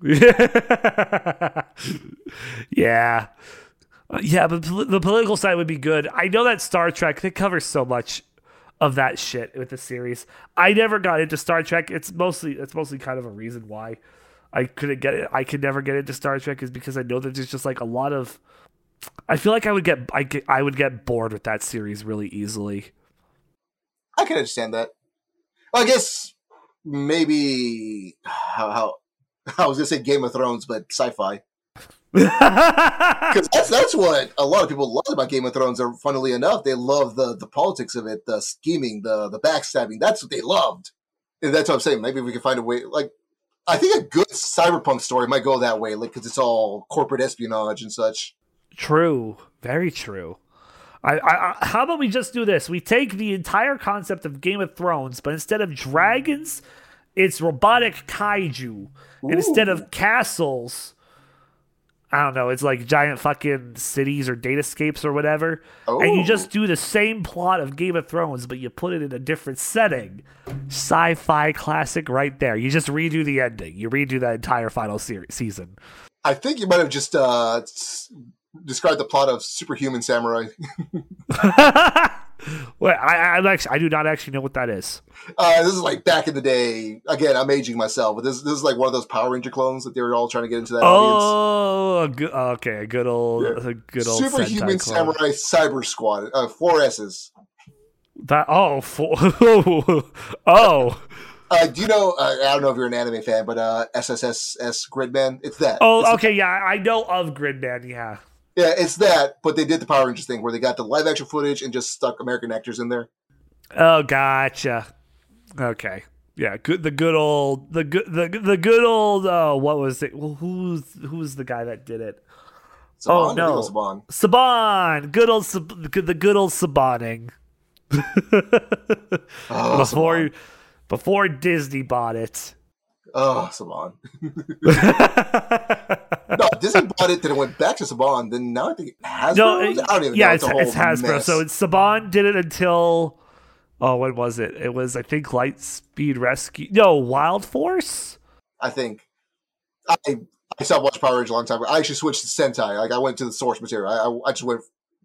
yeah. Uh, yeah, but the political side would be good. I know that Star Trek they cover so much of that shit with the series. I never got into Star Trek. It's mostly it's mostly kind of a reason why I couldn't get it. I could never get into Star Trek is because I know that there's just like a lot of I feel like I would get I get, I would get bored with that series really easily. I can understand that. Well, I guess maybe how, how I was gonna say Game of Thrones, but sci-fi. Because that's that's what a lot of people love about Game of Thrones. Or funnily enough, they love the the politics of it, the scheming, the the backstabbing. That's what they loved. And that's what I'm saying. Maybe we can find a way. Like, I think a good cyberpunk story might go that way, like because it's all corporate espionage and such. True, very true. I, I, I, how about we just do this? We take the entire concept of Game of Thrones, but instead of dragons, it's robotic kaiju, and instead of castles, I don't know, it's like giant fucking cities or datascapes or whatever. And you just do the same plot of Game of Thrones, but you put it in a different setting. Sci-fi classic right there. You just redo the ending. You redo that entire final series season. I think you might have just uh, s- described the plot of Superhuman Samurai. Well, I, I actually I do not actually know what that is. Uh, this is like back in the day. Again, I'm aging myself, but this this is like one of those Power Ranger clones that they were all trying to get into that audience. Oh, a good, okay, a good old, Yeah. a good old Superhuman Samurai Cyber Squad, uh, four S's. That oh, for, oh, Uh, do you know? Uh, I don't know if you're an anime fan, but uh, SSSS Gridman, it's that. oh, It's- okay, yeah, I know of Gridman. Yeah, yeah, it's that. But they did the Power Rangers thing where they got the live action footage and just stuck American actors in there. oh, gotcha. Okay, yeah, good. The good old, the good, the the good old. Oh, what was it? Well, who's who's the guy that did it? Saban, Oh, I think it no. Saban. Saban, good old, the good old Sabaning. Oh, before Saban. before Disney bought it. Oh, Saban. no, Disney bought it, then it went back to Saban. Then now I think Hasbro. No, it? I don't even yeah, know. it's, whole it's Hasbro. mess. So it's Saban did it until oh, when was it? It was I think Lightspeed Rescue. No, Wild Force. I think I I stopped watching Power Rangers a long time ago. I actually switched to Sentai. Like I went to the source material. I I, I just went.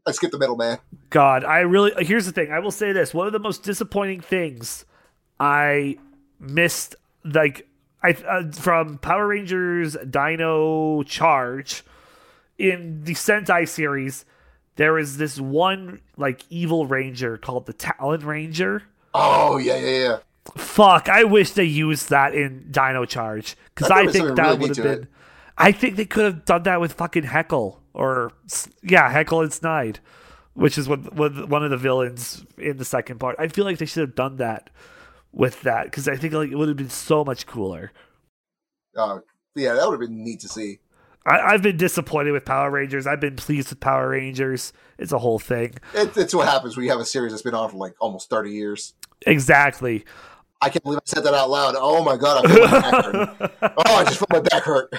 I skipped the middleman. God, I really. Here's the thing. I will say this. One of the most disappointing things I missed, like I uh, from Power Rangers Dino Charge in the Sentai series. There is this one like evil ranger called the Talon Ranger. Oh yeah yeah yeah. Fuck, I wish they used that in Dino Charge because I think that really would have been. it. I think they could have done that with fucking Heckyl or yeah, Heckyl and Snide, which is what, what one of the villains in the second part. I feel like they should have done that with that because I think like it would have been so much cooler. Uh, yeah, that would have been neat to see. I, I've been disappointed with Power Rangers. I've been pleased with Power Rangers. It's a whole thing. It, it's what happens when you have a series that's been on for like almost thirty years. Exactly. I can't believe I said that out loud. Oh my god, I feel my back hurt. Oh, I just felt my back hurt.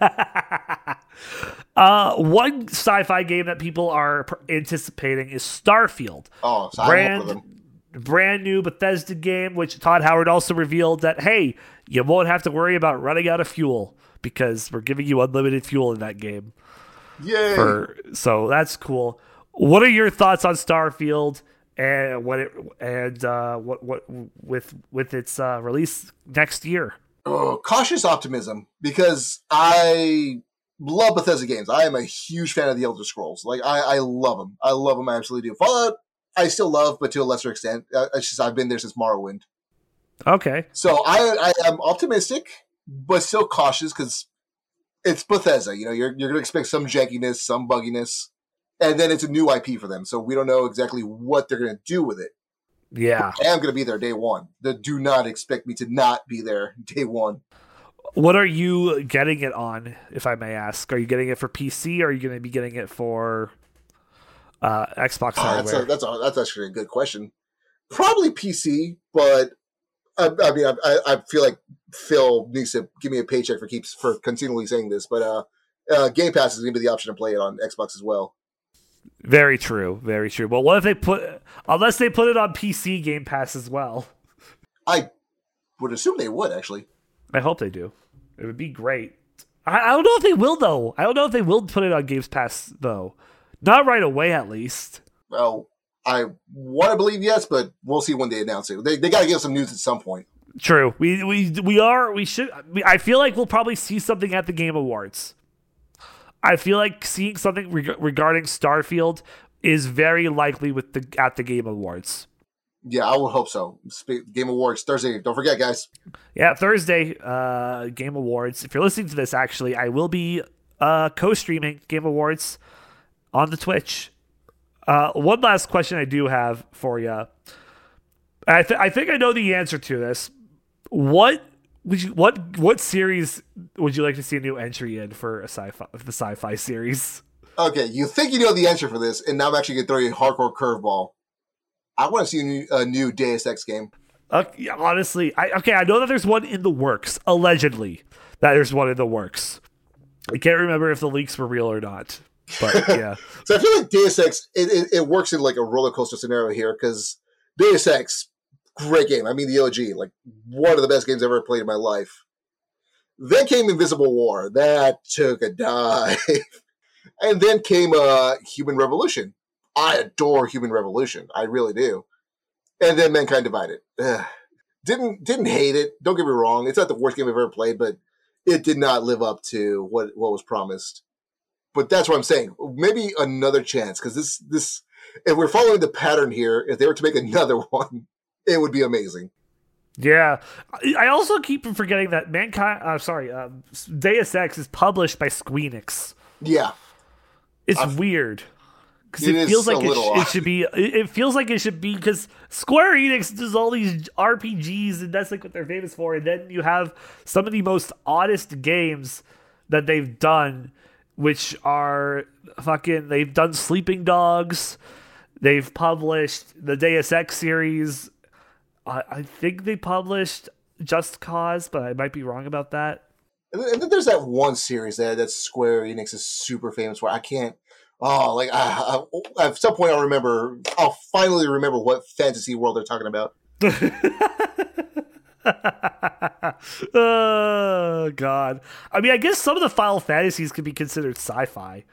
uh, one sci-fi game that people are anticipating is Starfield. Oh, so I'm up for them. brand brand new Bethesda game, which Todd Howard also revealed that hey, you won't have to worry about running out of fuel because we're giving you unlimited fuel in that game. Yay! For so that's cool. What are your thoughts on Starfield and what it and uh, what what with with its uh, release next year? oh, cautious optimism because I love Bethesda games. I am a huge fan of the Elder Scrolls. Like I, I love them. I love them. I absolutely do. Fallout, I still love, but to a lesser extent. Uh, It's just I've been there since Morrowind. Okay, So I, I am optimistic, but still cautious because it's Bethesda. You know, you're you're gonna expect some jankiness, some bugginess, and then it's a new IP for them. So we don't know exactly what they're gonna do with it. yeah. I am gonna be there day one. The, do not expect me to not be there day one. What are you getting it on, if I may ask? Are you getting it for PC or are you going to be getting it for uh, Xbox Ah, that's hardware? a, that's a, that's actually a good question. Probably PC, but I, I mean, I, I feel like Phil needs to give me a paycheck for keeps for continually saying this. But uh, uh, Game Pass is gonna be the option to play it on Xbox as well. Very true. Very true. Well, what if they put, unless they put it on PC Game Pass as well? I would assume they would actually. I hope they do. It would be great. I, I don't know if they will, though. I don't know if they will put it on Games Pass, though. Not right away, at least. Well, I want to believe yes, but we'll see when they announce it. They, they got to give us some news at some point. True. We we we are we should. We, I feel like we'll probably see something at the Game Awards. I feel like seeing something reg- regarding Starfield is very likely with the at the Game Awards. Yeah, I would hope so. Game Awards Thursday. Don't forget, guys. Yeah, Thursday, uh, Game Awards. If you're listening to this, actually, I will be uh, co-streaming Game Awards on the Twitch. Uh, one last question I do have for you. I, th- I think I know the answer to this. What would you what what series would you like to see a new entry in for a sci-fi the sci-fi series? Okay, you think you know the answer for this, and now I'm actually gonna throw you a hardcore curveball. I want to see a new, a new Deus Ex game. Uh, yeah, honestly, I okay. I know that there's one in the works. Allegedly, that there's one in the works. I can't remember if the leaks were real or not. But yeah. so I feel like Deus Ex it, it, it works in like a roller coaster scenario here because Deus Ex, great game. I mean the OG, like one of the best games I've ever played in my life. Then came Invisible War. That took a dive. and then came uh, Human Revolution. I adore Human Revolution. I really do. And then Mankind Divided. Ugh. Didn't didn't hate it. Don't get me wrong. It's not the worst game I've ever played, but it did not live up to what what was promised. But that's what I'm saying. Maybe another chance because this this if we're following the pattern here, if they were to make another one, it would be amazing. Yeah, I also keep forgetting that Mankind. Uh, sorry, um, Deus Ex is published by Squeenix. Yeah, it's I've, weird because it, it feels like it, sh- it, should be. It feels like it should be because Square Enix does all these RPGs and that's like what they're famous for. And then you have some of the most oddest games that they've done, which are fucking. They've done Sleeping Dogs. They've published the Deus Ex series. I, I think they published Just Cause, but I might be wrong about that. And then there's that one series that that Square Enix is super famous for. I can't oh, like uh, at some point I'll remember. I'll finally remember what fantasy world they're talking about. oh God! I mean, I guess some of the Final Fantasies could be considered sci-fi.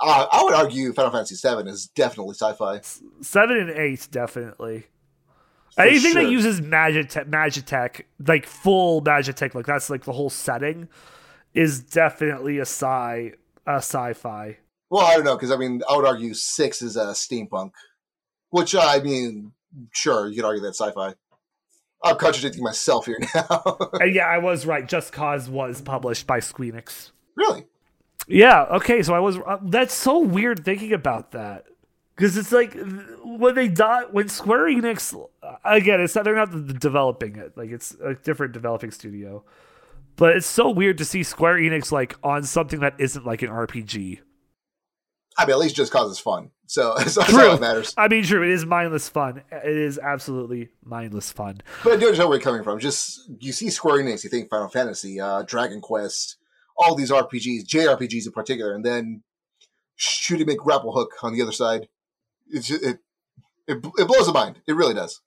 Uh, I would argue Final Fantasy Seven is definitely sci-fi. Seven and eight, definitely. For Anything sure. that uses Magitech, Magitech, like full Magitech, like that's like the whole setting, is definitely a sci, a sci-fi. Well, I don't know because I mean I would argue six is a steampunk, which I mean, sure you could argue that sci-fi. I'm contradicting myself here now. yeah, I was right. Just Cause was published by Squeenix. Really? Yeah. Okay. So I was. Uh, that's so weird thinking about that because it's like when they die when Square Enix again, it's not they're not developing it. Like it's a different developing studio, but it's so weird to see Square Enix like on something that isn't like an RPG. I mean, at least just causes fun. So, so that's all that matters. I mean, true. It is mindless fun. It is absolutely mindless fun. But I do understand where you're coming from. Just you see Square Enix, you think Final Fantasy, uh, Dragon Quest, all these RPGs, JRPGs in particular, and then shooting a grapple hook on the other side. It's just, it, it it blows the mind. It really does.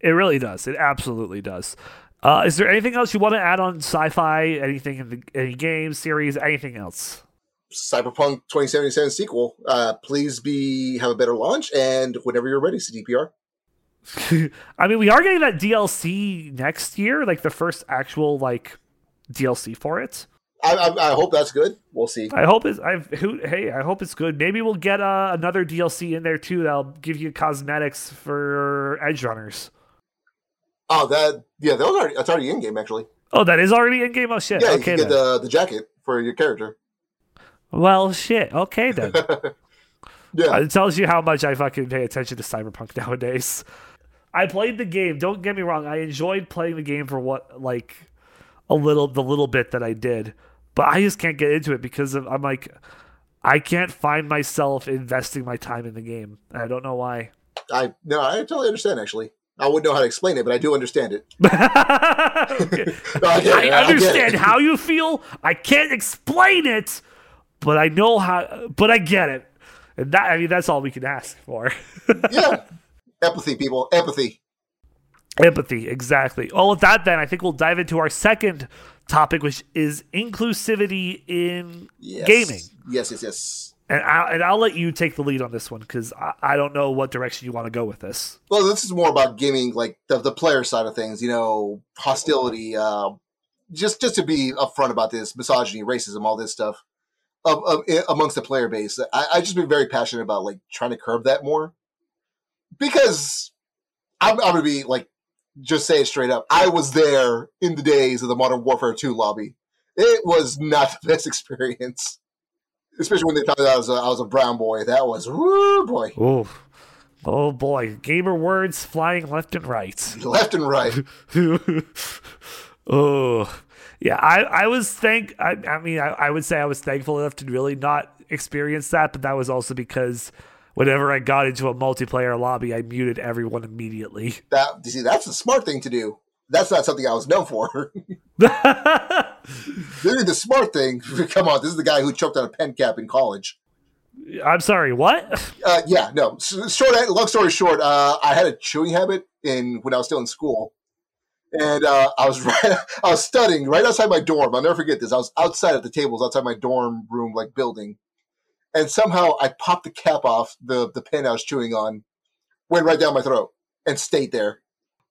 It really does. It absolutely does. Uh, is there anything else you want to add on sci-fi? Anything in the any game series? Anything else? Cyberpunk 2077 sequel. Uh, please be have a better launch, and whenever you're ready, CDPR. I mean, we are getting that DLC next year, like the first actual like DLC for it. I, I, I hope that's good. We'll see. I hope it's. I who hey, I hope it's good. Maybe we'll get uh, another DLC in there too that'll give you cosmetics for Edge Runners. Oh, that yeah, that was already that's already in game actually. Oh, that is already in game. Oh shit. Yeah, okay, you get the the jacket for your character. Well, shit. Okay then. yeah, it tells you how much I fucking pay attention to Cyberpunk nowadays. I played the game. Don't get me wrong. I enjoyed playing the game for what like a little the little bit that I did, but I just can't get into it because of, I'm like I can't find myself investing my time in the game. I don't know why. I no, I totally understand actually. I wouldn't know how to explain it, but I do understand it. no, I, I, I understand how you feel. I can't explain it, but I know how, but I get it. And that, I mean, that's all we can ask for. yeah. Empathy, people. Empathy. Empathy, exactly. Well, with that, then, I think we'll dive into our second topic, which is inclusivity in yes. gaming. Yes, yes, yes. And I'll, and I'll let you take the lead on this one because I, I, don't know what direction you want to go with this. Well, this is more about gaming, like the, the player side of things, you know, hostility, uh, just just to be upfront about this, misogyny, racism, all this stuff of, of, eh, amongst the player base. I, I just been very passionate about like trying to curb that more because I'm, I'm gonna be like just say it straight up. I was there in the days of the Modern Warfare 2 lobby. It was not the best experience, especially when they thought I was a, I was a brown boy. That was woo boy. Oh, oh boy, gamer words flying left and right, left and right. oh, yeah. I I was thank. I I mean, I, I would say I was thankful enough to really not experience that, but that was also because whenever I got into a multiplayer lobby, I muted everyone immediately. That you see, that's a smart thing to do. That's not something I was known for. The smart thing. Come on, this is the guy who choked on a pen cap in college. I'm sorry, what? Uh, yeah, no. Short, long story short, uh, I had a chewing habit in when I was still in school, and uh, I was right, I was studying right outside my dorm. I'll never forget this. I was outside at the tables outside my dorm room, like building, and somehow I popped the cap off the the pen I was chewing on, went right down my throat, and stayed there.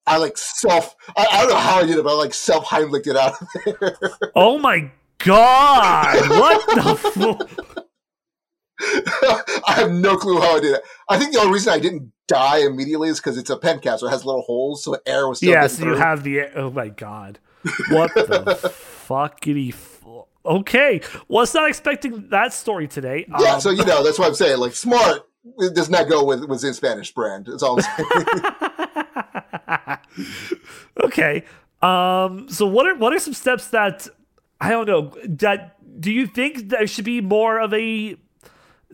I like self. I, I don't know how I did it, but I like self Heimlicked it out of there. Oh my god! What the? I have no clue how I did it. I think the only reason I didn't die immediately is because it's a pen cap, so it has little holes, so air was still. Yes, you have the. Oh my god! What the fuckity okay. Was not expecting that story today. Yeah, um, so you know that's what I'm saying. Like smart it does not go with with in Spanish brand. That's all I'm saying. okay. Um. So what are what are some steps that I don't know that do you think there should be more of a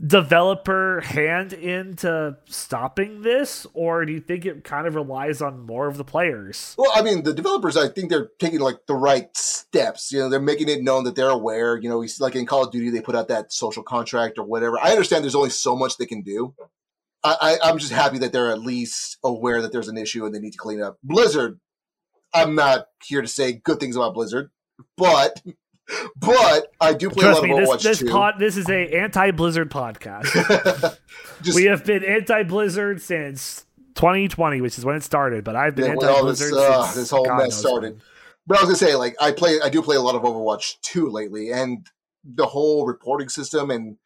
developer hand into stopping this, or do you think it kind of relies on more of the players? Well, I mean, the developers, I think they're taking like the right steps. You know, they're making it known that they're aware. You know, like in Call of Duty, they put out that social contract or whatever. I understand there's only so much they can do. I, I, I'm just happy that they're at least aware that there's an issue and they need to clean up. Blizzard, I'm not here to say good things about Blizzard, but but I do play Trust a lot me, of Overwatch this, this too. Pod, this is a anti-Blizzard podcast. Just, we have been anti-Blizzard since 2020, which is when it started. But I've been yeah, anti-Blizzard this, uh, this whole God mess started. When. But I was gonna say, like, I play, I do play a lot of Overwatch 2 lately, and the whole reporting system, and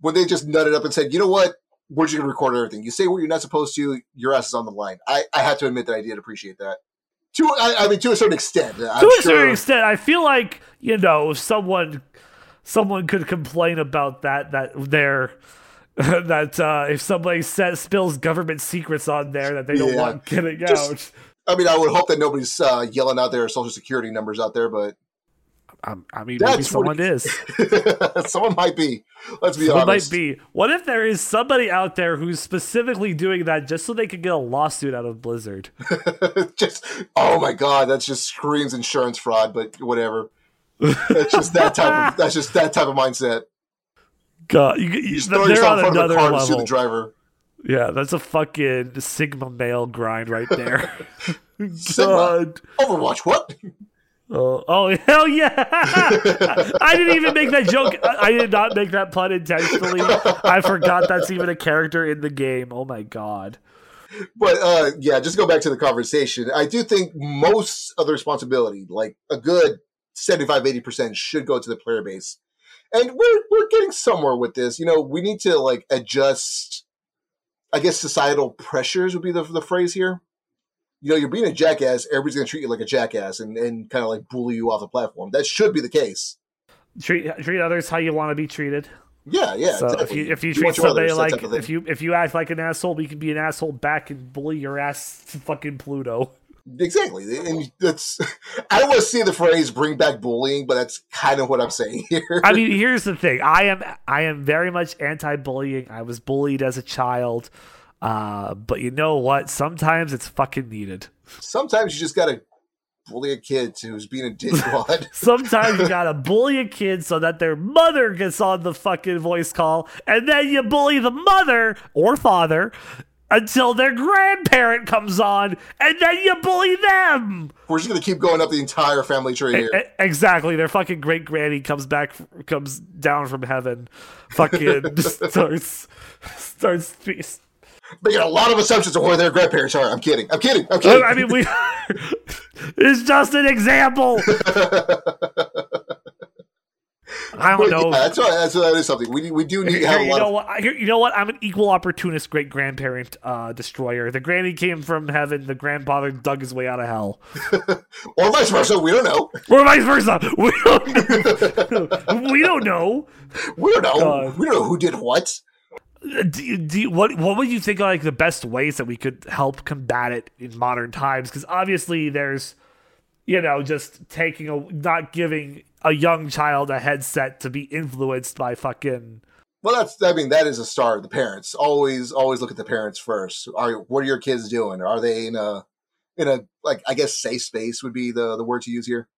when they just nutted up and said, you know what, we're just gonna record everything. You say what you're not supposed to, your ass is on the line. I, I have to admit that I did appreciate that to I, I, mean to a certain extent. I'm to a sure. certain extent, I feel like you know someone someone could complain about that that they're that uh, if somebody says spills government secrets on there that they don't yeah. want getting Just, out. I mean, I would hope that nobody's uh, yelling out their social security numbers out there, but I mean, maybe someone is. someone might be. Let's be someone honest. might be. What if there is somebody out there who's specifically doing that just so they could get a lawsuit out of Blizzard? just oh my god, that just screams insurance fraud. But whatever. That's just that type. Of, that's just that type of mindset. God, you, you, they're on another level. the driver. Yeah, that's a fucking Sigma male grind right there. Sigma. Overwatch, what? Oh, oh hell yeah! I didn't even make that joke. I did not make that pun intentionally. I forgot that's even a character in the game. Oh my god. But uh, yeah, just go back to the conversation. I do think most of the responsibility, like a good 75 80% should go to the player base. And we're we're getting somewhere with this. You know, we need to like adjust I guess societal pressures would be the the phrase here you know, you're being a jackass, everybody's going to treat you like a jackass and, and kind of like bully you off the platform. That should be the case. Treat treat others how you want to be treated. Yeah, yeah. So exactly. if you if you, you treat somebody others, like if you if you act like an asshole, we can be an asshole back and bully your ass to fucking Pluto. Exactly, and that's I don't want to see the phrase "bring back bullying," but that's kind of what I'm saying here. I mean, here's the thing: I am I am very much anti-bullying. I was bullied as a child. Uh, but you know what? Sometimes it's fucking needed. Sometimes you just gotta bully a kid who's being a dickwad. Sometimes you gotta bully a kid so that their mother gets on the fucking voice call, and then you bully the mother or father until their grandparent comes on, and then you bully them. We're just gonna keep going up the entire family tree here. Exactly. Their fucking great granny comes back, comes down from heaven, fucking starts starts making a lot of assumptions of where their grandparents are. I'm kidding. I'm kidding. I'm kidding. I mean, we. it's just an example. I don't know. Yeah, that's right. That's that is something we we do need to have a you know of. what? Here, you know what? I'm an equal opportunist great grandparent uh, destroyer. The granny came from heaven. The grandfather dug his way out of hell, Or vice versa. We don't know. or vice versa. We don't know. we don't know. We don't know. God. We don't know who did what. Do, you- do, you- what what would you think are like the best ways that we could help combat it in modern times? Because obviously there's, you know, just taking a not giving a young child a headset to be influenced by fucking. Well, that's. I mean, that is a start. The parents always always look at the parents first. Are what are your kids doing? Are they in a in a like I guess safe space would be the the word to use here.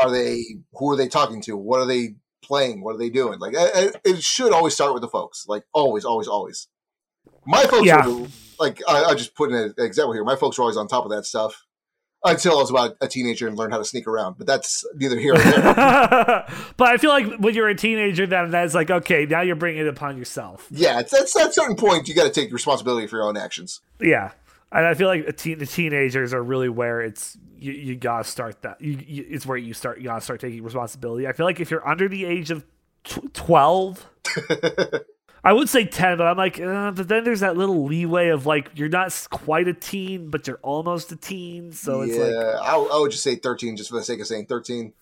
Are they? Who are they talking to? What are they playing? What are they doing? Like I, I, it should always start with the folks. Like always, always, always. My folks Yeah. were like I, I just put in an example here. My folks were always on top of that stuff until I was about a teenager and learned how to sneak around. But that's neither here nor there. but I feel like when you're a teenager, then that's like okay, now you're bringing it upon yourself. yeah, it's, it's at a certain point you got to take responsibility for your own actions. Yeah, and I feel like a teen, the teenagers are really where it's you, you gotta start that. You, you, it's where you start. You gotta start taking responsibility. I feel like if you're under the age of tw- twelve. I would say 10, but I'm like, uh, but then there's that little leeway of like, you're not quite a teen, but you're almost a teen. So it's yeah, like, I, I would just say 13 just for the sake of saying 13.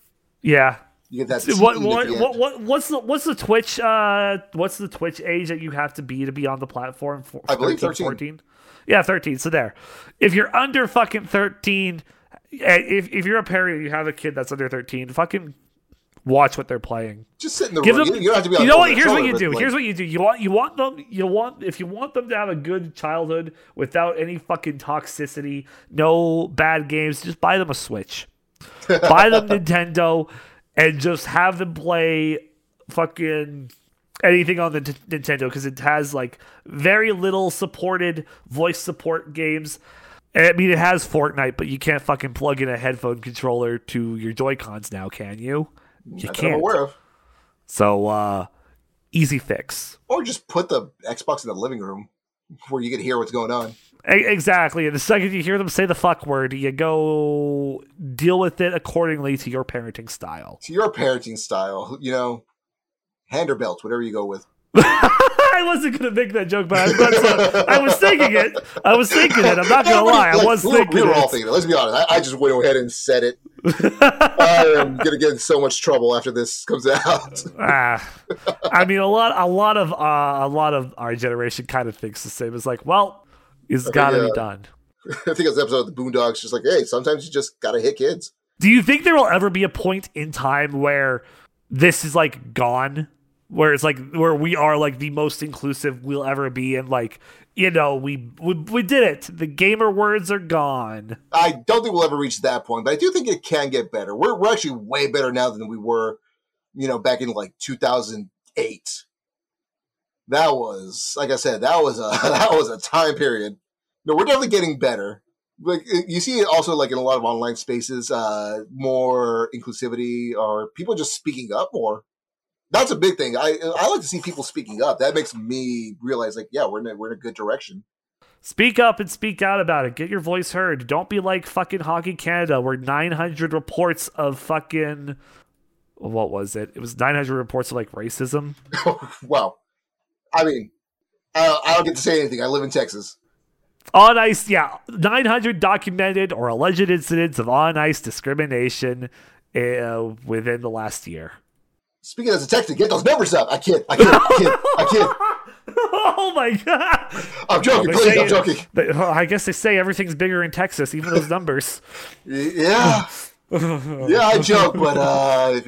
yeah. You get that. What, what, what, what, what's the, what's the Twitch, uh, what's the Twitch age that you have to be to be on the platform for? I believe 13. Yeah, 13. So there. If you're under fucking 13, eh, if, if you're a parent, and you have a kid that's under 13, fucking watch what they're playing. Just sit in the Give room. them. you, don't have to be on you know what? Here's what you do. like, Here's what you do. You want you want them. You want if you want them to have a good childhood without any fucking toxicity, no bad games. Just buy them a Switch. buy them Nintendo, and just have them play fucking anything on the t- Nintendo because it has like very little supported voice support games. I mean, it has Fortnite, but you can't fucking plug in a headphone controller to your Joy Cons now, can you? You that I'm can't. aware of. So, uh, easy fix. Or just put the Xbox in the living room where you can hear what's going on. Exactly. And the second you hear them say the fuck word, you go deal with it accordingly to your parenting style. To your parenting style, you know, hand or belt, whatever you go with. I wasn't gonna make that joke, but I was, about I was thinking it. I was thinking it. I'm not gonna lie. I Like, was we were- thinking We were it. all thinking it. Let's be honest. I, I just went ahead and said it. I am gonna get in so much trouble after this comes out. Ah, I mean, a lot, a lot of, uh, a lot of our generation kind of thinks the same. It's like, well, it's got to yeah. be done. I think it was the episode of the Boondocks, just like, hey, sometimes you just gotta hit kids. Do you think there will ever be a point in time where this is like gone? Where it's like where we are like the most inclusive we'll ever be, and like you know we we, we did it. The gamer words are gone. I don't think we'll ever reach that point, but I do think it can get better. We're we're actually way better now than we were, you know, back in like 2008. That was, like I said, that was a that was a time period. No, we're definitely getting better. Like you see it also like in a lot of online spaces, uh, more inclusivity or people just speaking up more. That's a big thing. I I like to see people speaking up. That makes me realize, like, yeah, we're in a, we're in a good direction. Speak up and speak out about it. Get your voice heard. Don't be like fucking Hockey Canada, where 900 reports of fucking what was it? It was 900 reports of like racism. well, I mean, I, I don't get to say anything. I live in Texas. On ice, yeah, 900 documented or alleged incidents of on ice discrimination uh, within the last year. Speaking as a Texan, get those numbers up. I kid. I kid. I kid. I kid. oh my god! I'm joking. Please, I'm joking. they- I guess they say everything's bigger in Texas, even those numbers. Yeah. Yeah, I joke, but uh,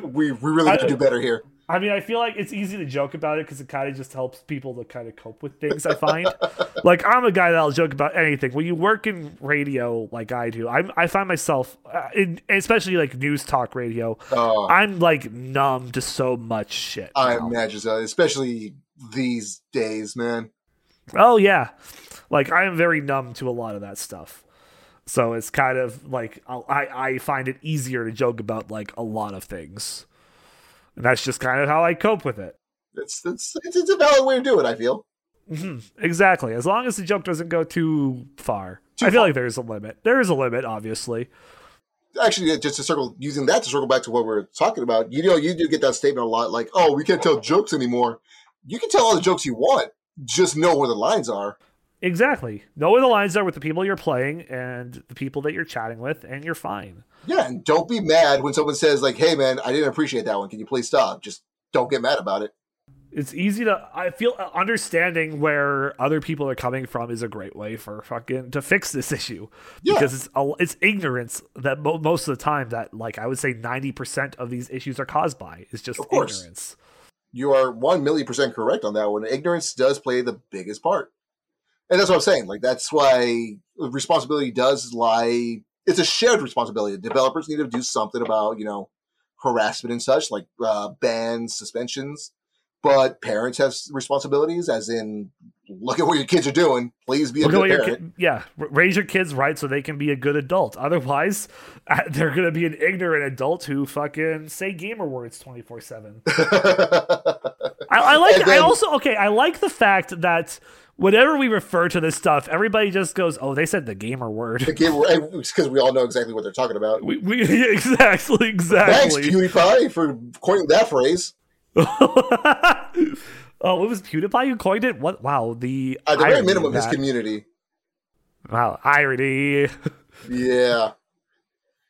we, we really need to do better here. I mean, I feel like it's easy to joke about it because it kind of just helps people to kind of cope with things. I find, like, I'm a guy that'll joke about anything. When you work in radio, like I do, I I find myself, uh, in, especially like news talk radio, Uh, I'm like numb to so much shit. I now. imagine so, especially these days, man. Oh yeah, like I am very numb to a lot of that stuff. So it's kind of like I'll, I I find it easier to joke about like a lot of things, and that's just kind of how I cope with it. It's, it's, it's, it's a valid way to do it, I feel. hmm Exactly. As long as the joke doesn't go too far. Too I feel far. like there is a limit. There is a limit, obviously. actually, just to circle using that to circle back to what we are talking about. You know, you do get that statement a lot, like, "Oh, we can't tell jokes anymore." You can tell all the jokes you want, just know where the lines are. Exactly. Know where the lines are with the people you're playing and the people that you're chatting with, and you're fine. Yeah, and don't be mad when someone says like, "Hey, man, I didn't appreciate that one. Can you please stop?" Just don't get mad about it. It's easy to. I feel uh, understanding where other people are coming from is a great way for fucking to fix this issue Yeah. because it's a, it's ignorance that mo- most of the time that like I would say ninety percent of these issues are caused by is just ignorance. You are one million percent correct on that one. Ignorance does play the biggest part, and that's what I'm saying. Like that's why responsibility does lie. It's a shared responsibility. Developers need to do something about you know harassment and such, like uh, bans, suspensions. But parents have responsibilities, as in look at what your kids are doing. Please be a Look good parent. kid, yeah, raise your kids right so they can be a good adult. Otherwise, uh, they're gonna be an ignorant adult who fucking say gamer words twenty four seven. I, I like. And I also okay. I like the fact that whenever we refer to this stuff, everybody just goes, "Oh, they said the gamer word." because we all know exactly what they're talking about. We, we exactly Thanks. PewDiePie, for coining that phrase. oh, it was PewDiePie who coined it. What? Wow, the At the very minimum, of his community. Wow, irony. Yeah.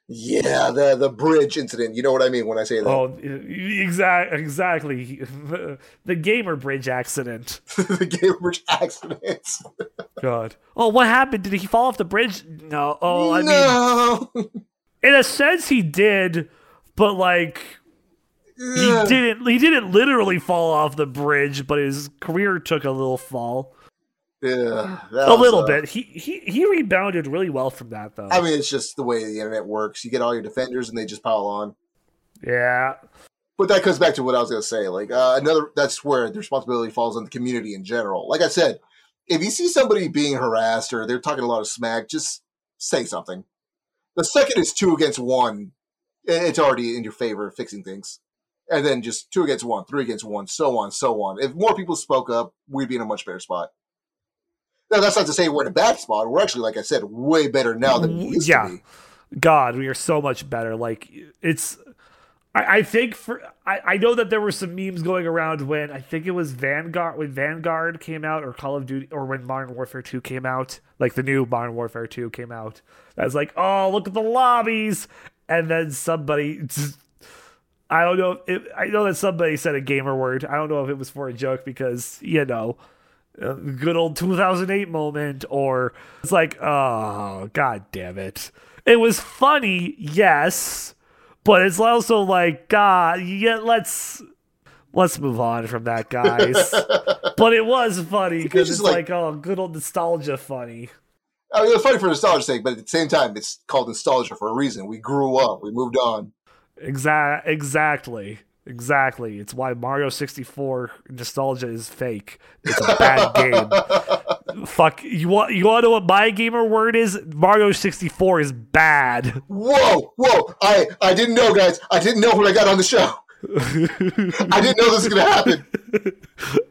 Yeah, the the bridge incident. You know what I mean when I say that. Oh, exact exactly. The gamer bridge accident. the gamer Bridge accident. God. Oh, what happened? Did he fall off the bridge? No. Oh, I mean, in a sense, he did, but like he didn't. He didn't literally fall off the bridge, but his career took a little fall. Yeah, A little uh, bit. He he he rebounded really well from that, though. I mean, it's just the way the internet works. You get all your defenders, and they just pile on. yeah. But that comes back to what I was going to say. Like uh, another, that's where the responsibility falls on the community in general. Like I said, if you see somebody being harassed or they're talking a lot of smack, just say something. The second is two against one, it's already in your favor of fixing things. And then just two against one, three against one, so on, so on. If more people spoke up, we'd be in a much better spot. Now, that's not to say we're in a bad spot. We're actually, like I said, way better now than we mm, used Yeah. to be. God, we are so much better. Like it's I, I think for I, I know that there were some memes going around when I think it was Vanguard when Vanguard came out or Call of Duty or when Modern Warfare 2 came out, like the new Modern Warfare 2 came out. I was like, oh look at the lobbies and then somebody I don't know if I know that somebody said a gamer word. I don't know if it was for a joke because, you know, Uh, good old 2008 moment or it's like oh god damn it it was funny yes but it's also like god yeah let's let's move on from that guys but it was funny because just it's like- like, oh good old nostalgia funny I mean, it's funny for nostalgia's sake, but at the same time, it's called nostalgia for a reason. We grew up, we moved on. Exactly. exactly, exactly. It's why Mario sixty four nostalgia is fake. It's a bad game. Fuck you want you want to know what my gamer word is? Mario sixty four is bad. Whoa, whoa! I I didn't know, guys. I didn't know when I got on the show. I didn't know this was gonna happen.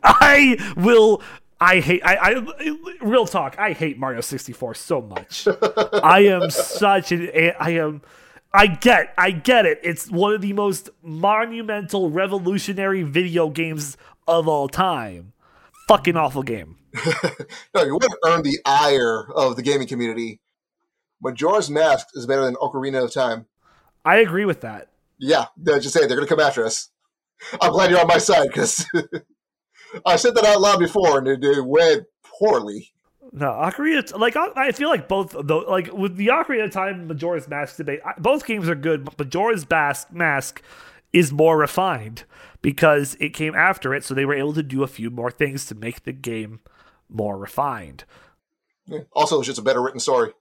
I will. I hate. I, I. Real talk. I hate Mario sixty four so much. I am such an. I am. I get. I get it. It's one of the most monumental, revolutionary video games of all time. Fucking awful game. No, you wouldn't earn the ire of the gaming community. Majora's Mask is better than Ocarina of Time. I agree with that. Yeah, they're just saying they're gonna come after us. I'm glad you're on my side because I said that out loud before and it, it went poorly. No, Ocarina. Like I feel like both though. Like with the Ocarina of Time, Majora's Mask debate, I- both games are good. But Majora's Bas- Mask is more refined because it came after it, so they were able to do a few more things to make the game more refined. Yeah. Also, it's just a better written story.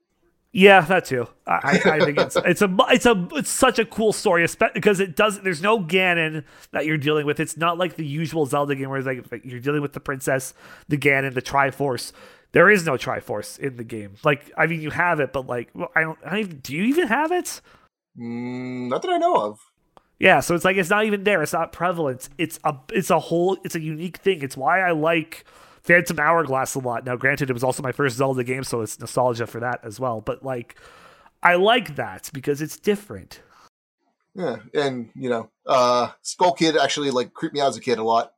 Yeah, that too. I, I think it's it's a it's a it's such a cool story, because it does. There's no Ganon that you're dealing with. It's not like the usual Zelda game where it's like you're dealing with the princess, the Ganon, the Triforce. There is no Triforce in the game. Like I mean, you have it, but like well, I don't. I don't even, do you even have it? Mm, not that I know of. Yeah, so it's like it's not even there. It's not prevalent. It's a it's a whole it's a unique thing. It's why I like Phantom Hourglass a lot. Now, granted, it was also my first Zelda game, so it's nostalgia for that as well. But like, I like that because it's different. Yeah, and you know, uh, Skull Kid actually like creeped me out as a kid a lot.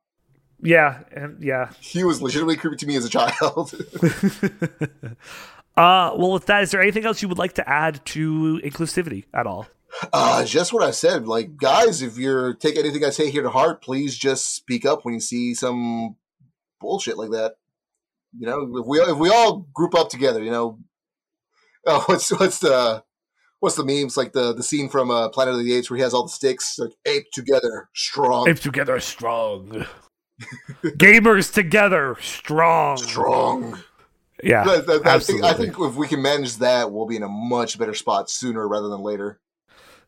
Yeah, and yeah. He was legitimately creepy to me as a child. uh, well, with that, is there anything else you would like to add to inclusivity at all? Uh, just what I said. Like, guys, if you're take anything I say here to heart, please just speak up when you see some bullshit like that. You know, if we if we all group up together, you know, oh, what's what's the what's the memes like the the scene from uh, Planet of the Apes where he has all the sticks like ape together strong, ape together strong, gamers together strong, strong. Yeah, that, that, I think I think if we can manage that, we'll be in a much better spot sooner rather than later.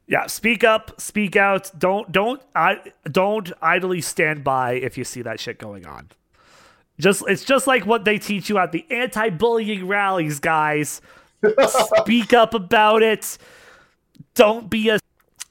Yeah, speak up, speak out. Don't don't I don't idly stand by if you see that shit going on. Just it's just like what they teach you at the anti-bullying rallies, guys. Speak up about it. Don't be a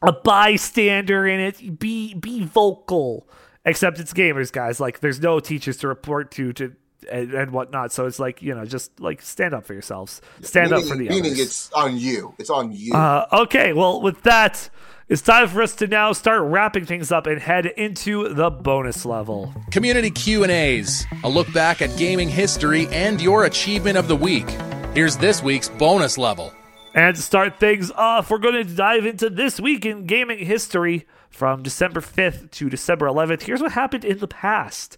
a bystander in it. Be be vocal. Except it's gamers, guys. Like there's no teachers to report to to and, and whatnot. So it's like you know, just like stand up for yourselves. Stand meaning, up for the meaning others. it's on you. It's on you. Uh, okay, well with that, it's time for us to now start wrapping things up and head into the bonus level. Community Q&As, a look back at gaming history and your achievement of the week. Here's this week's bonus level. And to start things off, we're going to dive into this week in gaming history from December 5th to December 11th. Here's what happened in the past.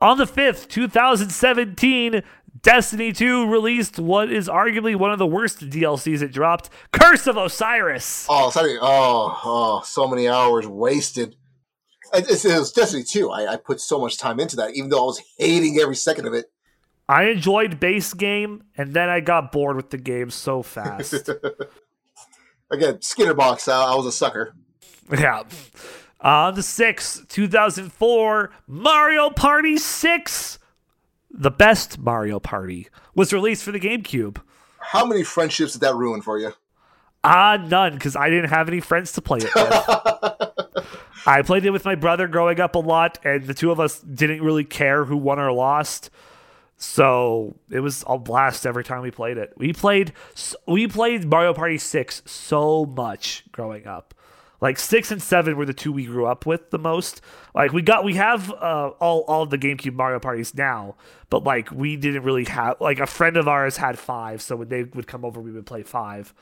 On the 5th, 2017, Destiny 2 released what is arguably one of the worst DLCs it dropped Curse of Osiris. Oh, sorry. Oh, oh, so many hours wasted. It, it was Destiny 2. I, I put so much time into that, even though I was hating every second of it. I enjoyed base game, and then I got bored with the game so fast. Again, Skinner box. I, I was a sucker. Yeah. On the 6th, 2004, Mario Party 6 the best Mario Party, was released for the GameCube. How many friendships did that ruin for you? Ah, uh, none, because I didn't have any friends to play it with. I played it with my brother growing up a lot, and the two of us didn't really care who won or lost. So it was a blast every time we played it. We played we played Mario Party 6 so much growing up. Like six and seven were the two we grew up with the most. Like we got we have uh, all all the GameCube Mario parties now, but like we didn't really have like a friend of ours had five, so when they would come over, we would play five,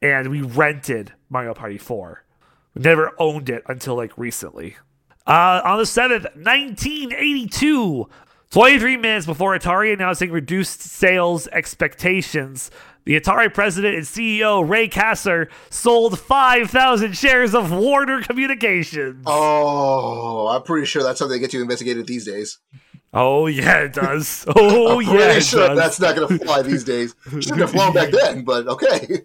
and we rented Mario Party four. We never owned it until like recently. Uh, on the seventh, 1982, 23 minutes before Atari announcing reduced sales expectations, the Atari president and CEO, Ray Kassar, sold 5,000 shares of Warner Communications. Oh, I'm pretty sure that's something that gets you investigated these days. Oh, yeah, it does. Oh, yeah. I'm yeah. pretty sure that's not going to fly these days. Shouldn't have flown back then, but okay.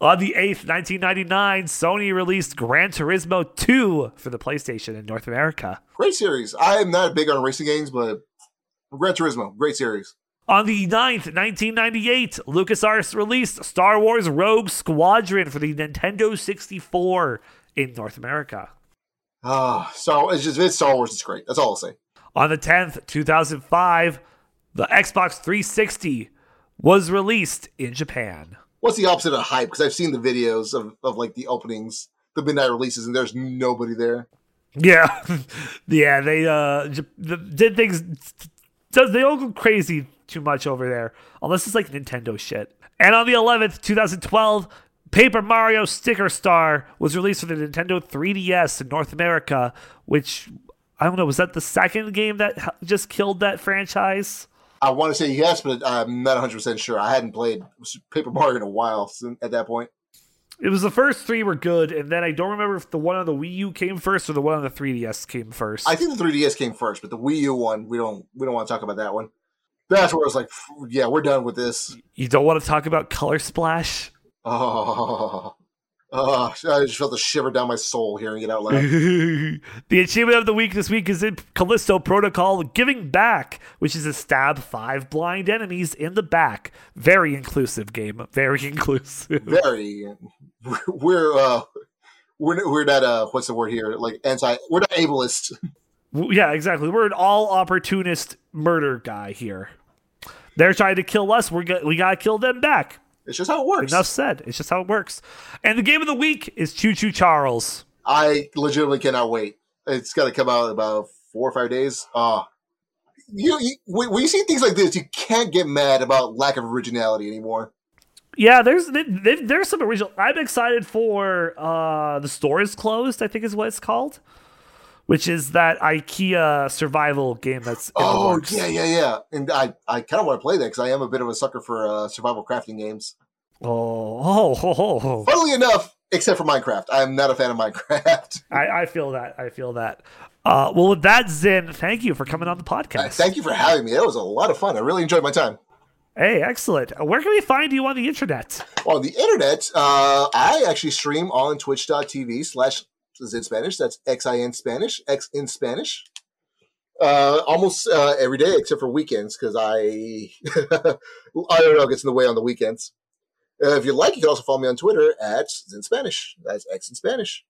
On the 8th, 1999, Sony released Gran Turismo 2 for the PlayStation in North America. Great series. I am not big on racing games, but Gran Turismo, great series. On the 9th, 1998, LucasArts released Star Wars Rogue Squadron for the Nintendo 64 in North America. Ah, uh, so it's just it's Star Wars. It's great. That's all I'll say. On the 10th, 2005, the Xbox 360 was released in Japan. What's the opposite of hype? Because I've seen the videos of, of like the openings, the midnight releases, and there's nobody there. Yeah, yeah, they uh did things. They all go crazy too much over there, unless it's like Nintendo shit. And on the 11th, 2012, Paper Mario Sticker Star was released for the Nintendo 3DS in North America, which I don't know, was that the second game that just killed that franchise? I want to say yes, but I'm not 100% sure. I hadn't played Paper Mario in a while at that point. It was the first three were good, and then I don't remember if the one on the Wii U came first or the one on the 3DS came first. I think the 3DS came first, but the Wii U one, we don't we don't want to talk about that one. That's where I was like, yeah, we're done with this. You don't want to talk about Color Splash? Oh, oh I just felt a shiver down my soul hearing it out loud. the achievement of the week this week is in Callisto Protocol Giving Back, which is a stab five blind enemies in the back. Very inclusive game. Very inclusive. Very. We're, uh, we're, we're not, uh, what's the word here? Like anti, we're not ableist. Yeah, exactly. We're an all opportunist murder guy here. They're trying to kill us. We're go- we gotta kill them back. It's just how it works. Enough said. It's just how it works. And the game of the week is Choo Choo Charles. I legitimately cannot wait. It's got to come out in about four or five days. Uh, you, you when you see things like this, you can't get mad about lack of originality anymore. Yeah, there's there- there- there's some original. I'm excited for uh the store is closed. I think is what it's called, which is that IKEA survival game that's Oh yeah, yeah, yeah. And I, I kind of want to play that because I am a bit of a sucker for uh, survival crafting games. Oh, oh, oh, oh. Funnily enough, except for Minecraft, I am not a fan of Minecraft. I, I feel that. I feel that. Uh, well, with that, Zin, thank you for coming on the podcast. Uh, Thank you for having me. That was a lot of fun. I really enjoyed my time. Hey, excellent. Uh, Where can we find you on the internet? On the internet, uh, I actually stream on twitch.tv slash in Spanish. That's X I N Spanish, X in Spanish. Uh, almost uh, every day except for weekends because I I don't know gets in the way on the weekends. Uh, if you like, you can also follow me on Twitter at in Spanish. That's X in Spanish.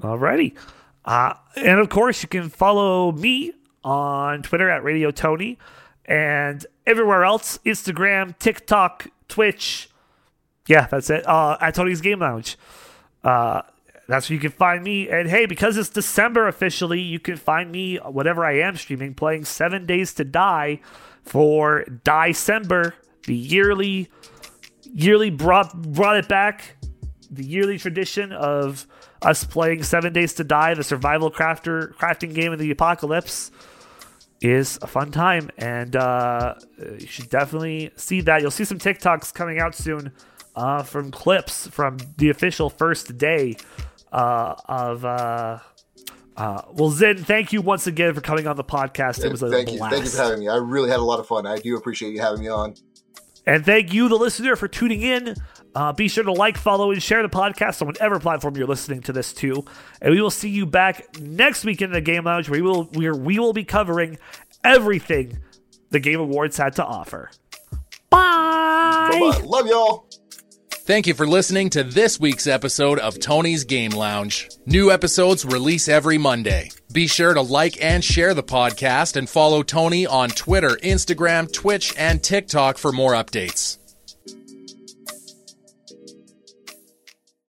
Alrighty. Uh, and of course, you can follow me on Twitter at Radio Tony and everywhere else Instagram, TikTok, Twitch. Yeah, that's it. Uh, at Tony's Game Lounge. Uh, that's where you can find me. And hey, because it's December officially, you can find me whatever I am streaming, playing Seven Days to Die for December, the yearly yearly brought brought it back. The yearly tradition of us playing Seven Days to Die, the survival crafter crafting game of the apocalypse, is a fun time, and uh, you should definitely see that. You'll see some TikToks coming out soon uh, from clips from the official first day of. Uh, uh, well, Zen, thank you once again for coming on the podcast. It was a thank you, blast. thank you for having me. I really had a lot of fun. I do appreciate you having me on. And thank you, the listener, for tuning in. Uh, be sure to like, follow, and share the podcast on whatever platform you're listening to this to. And we will see you back next week in the Game Lounge, where we will where we will be covering everything the Game Awards had to offer. Bye. Bye-bye. Love y'all. Thank you for listening to this week's episode of Tony's Game Lounge. New episodes release every Monday. Be sure to like and share the podcast and follow Tony on Twitter, Instagram, Twitch, and TikTok for more updates.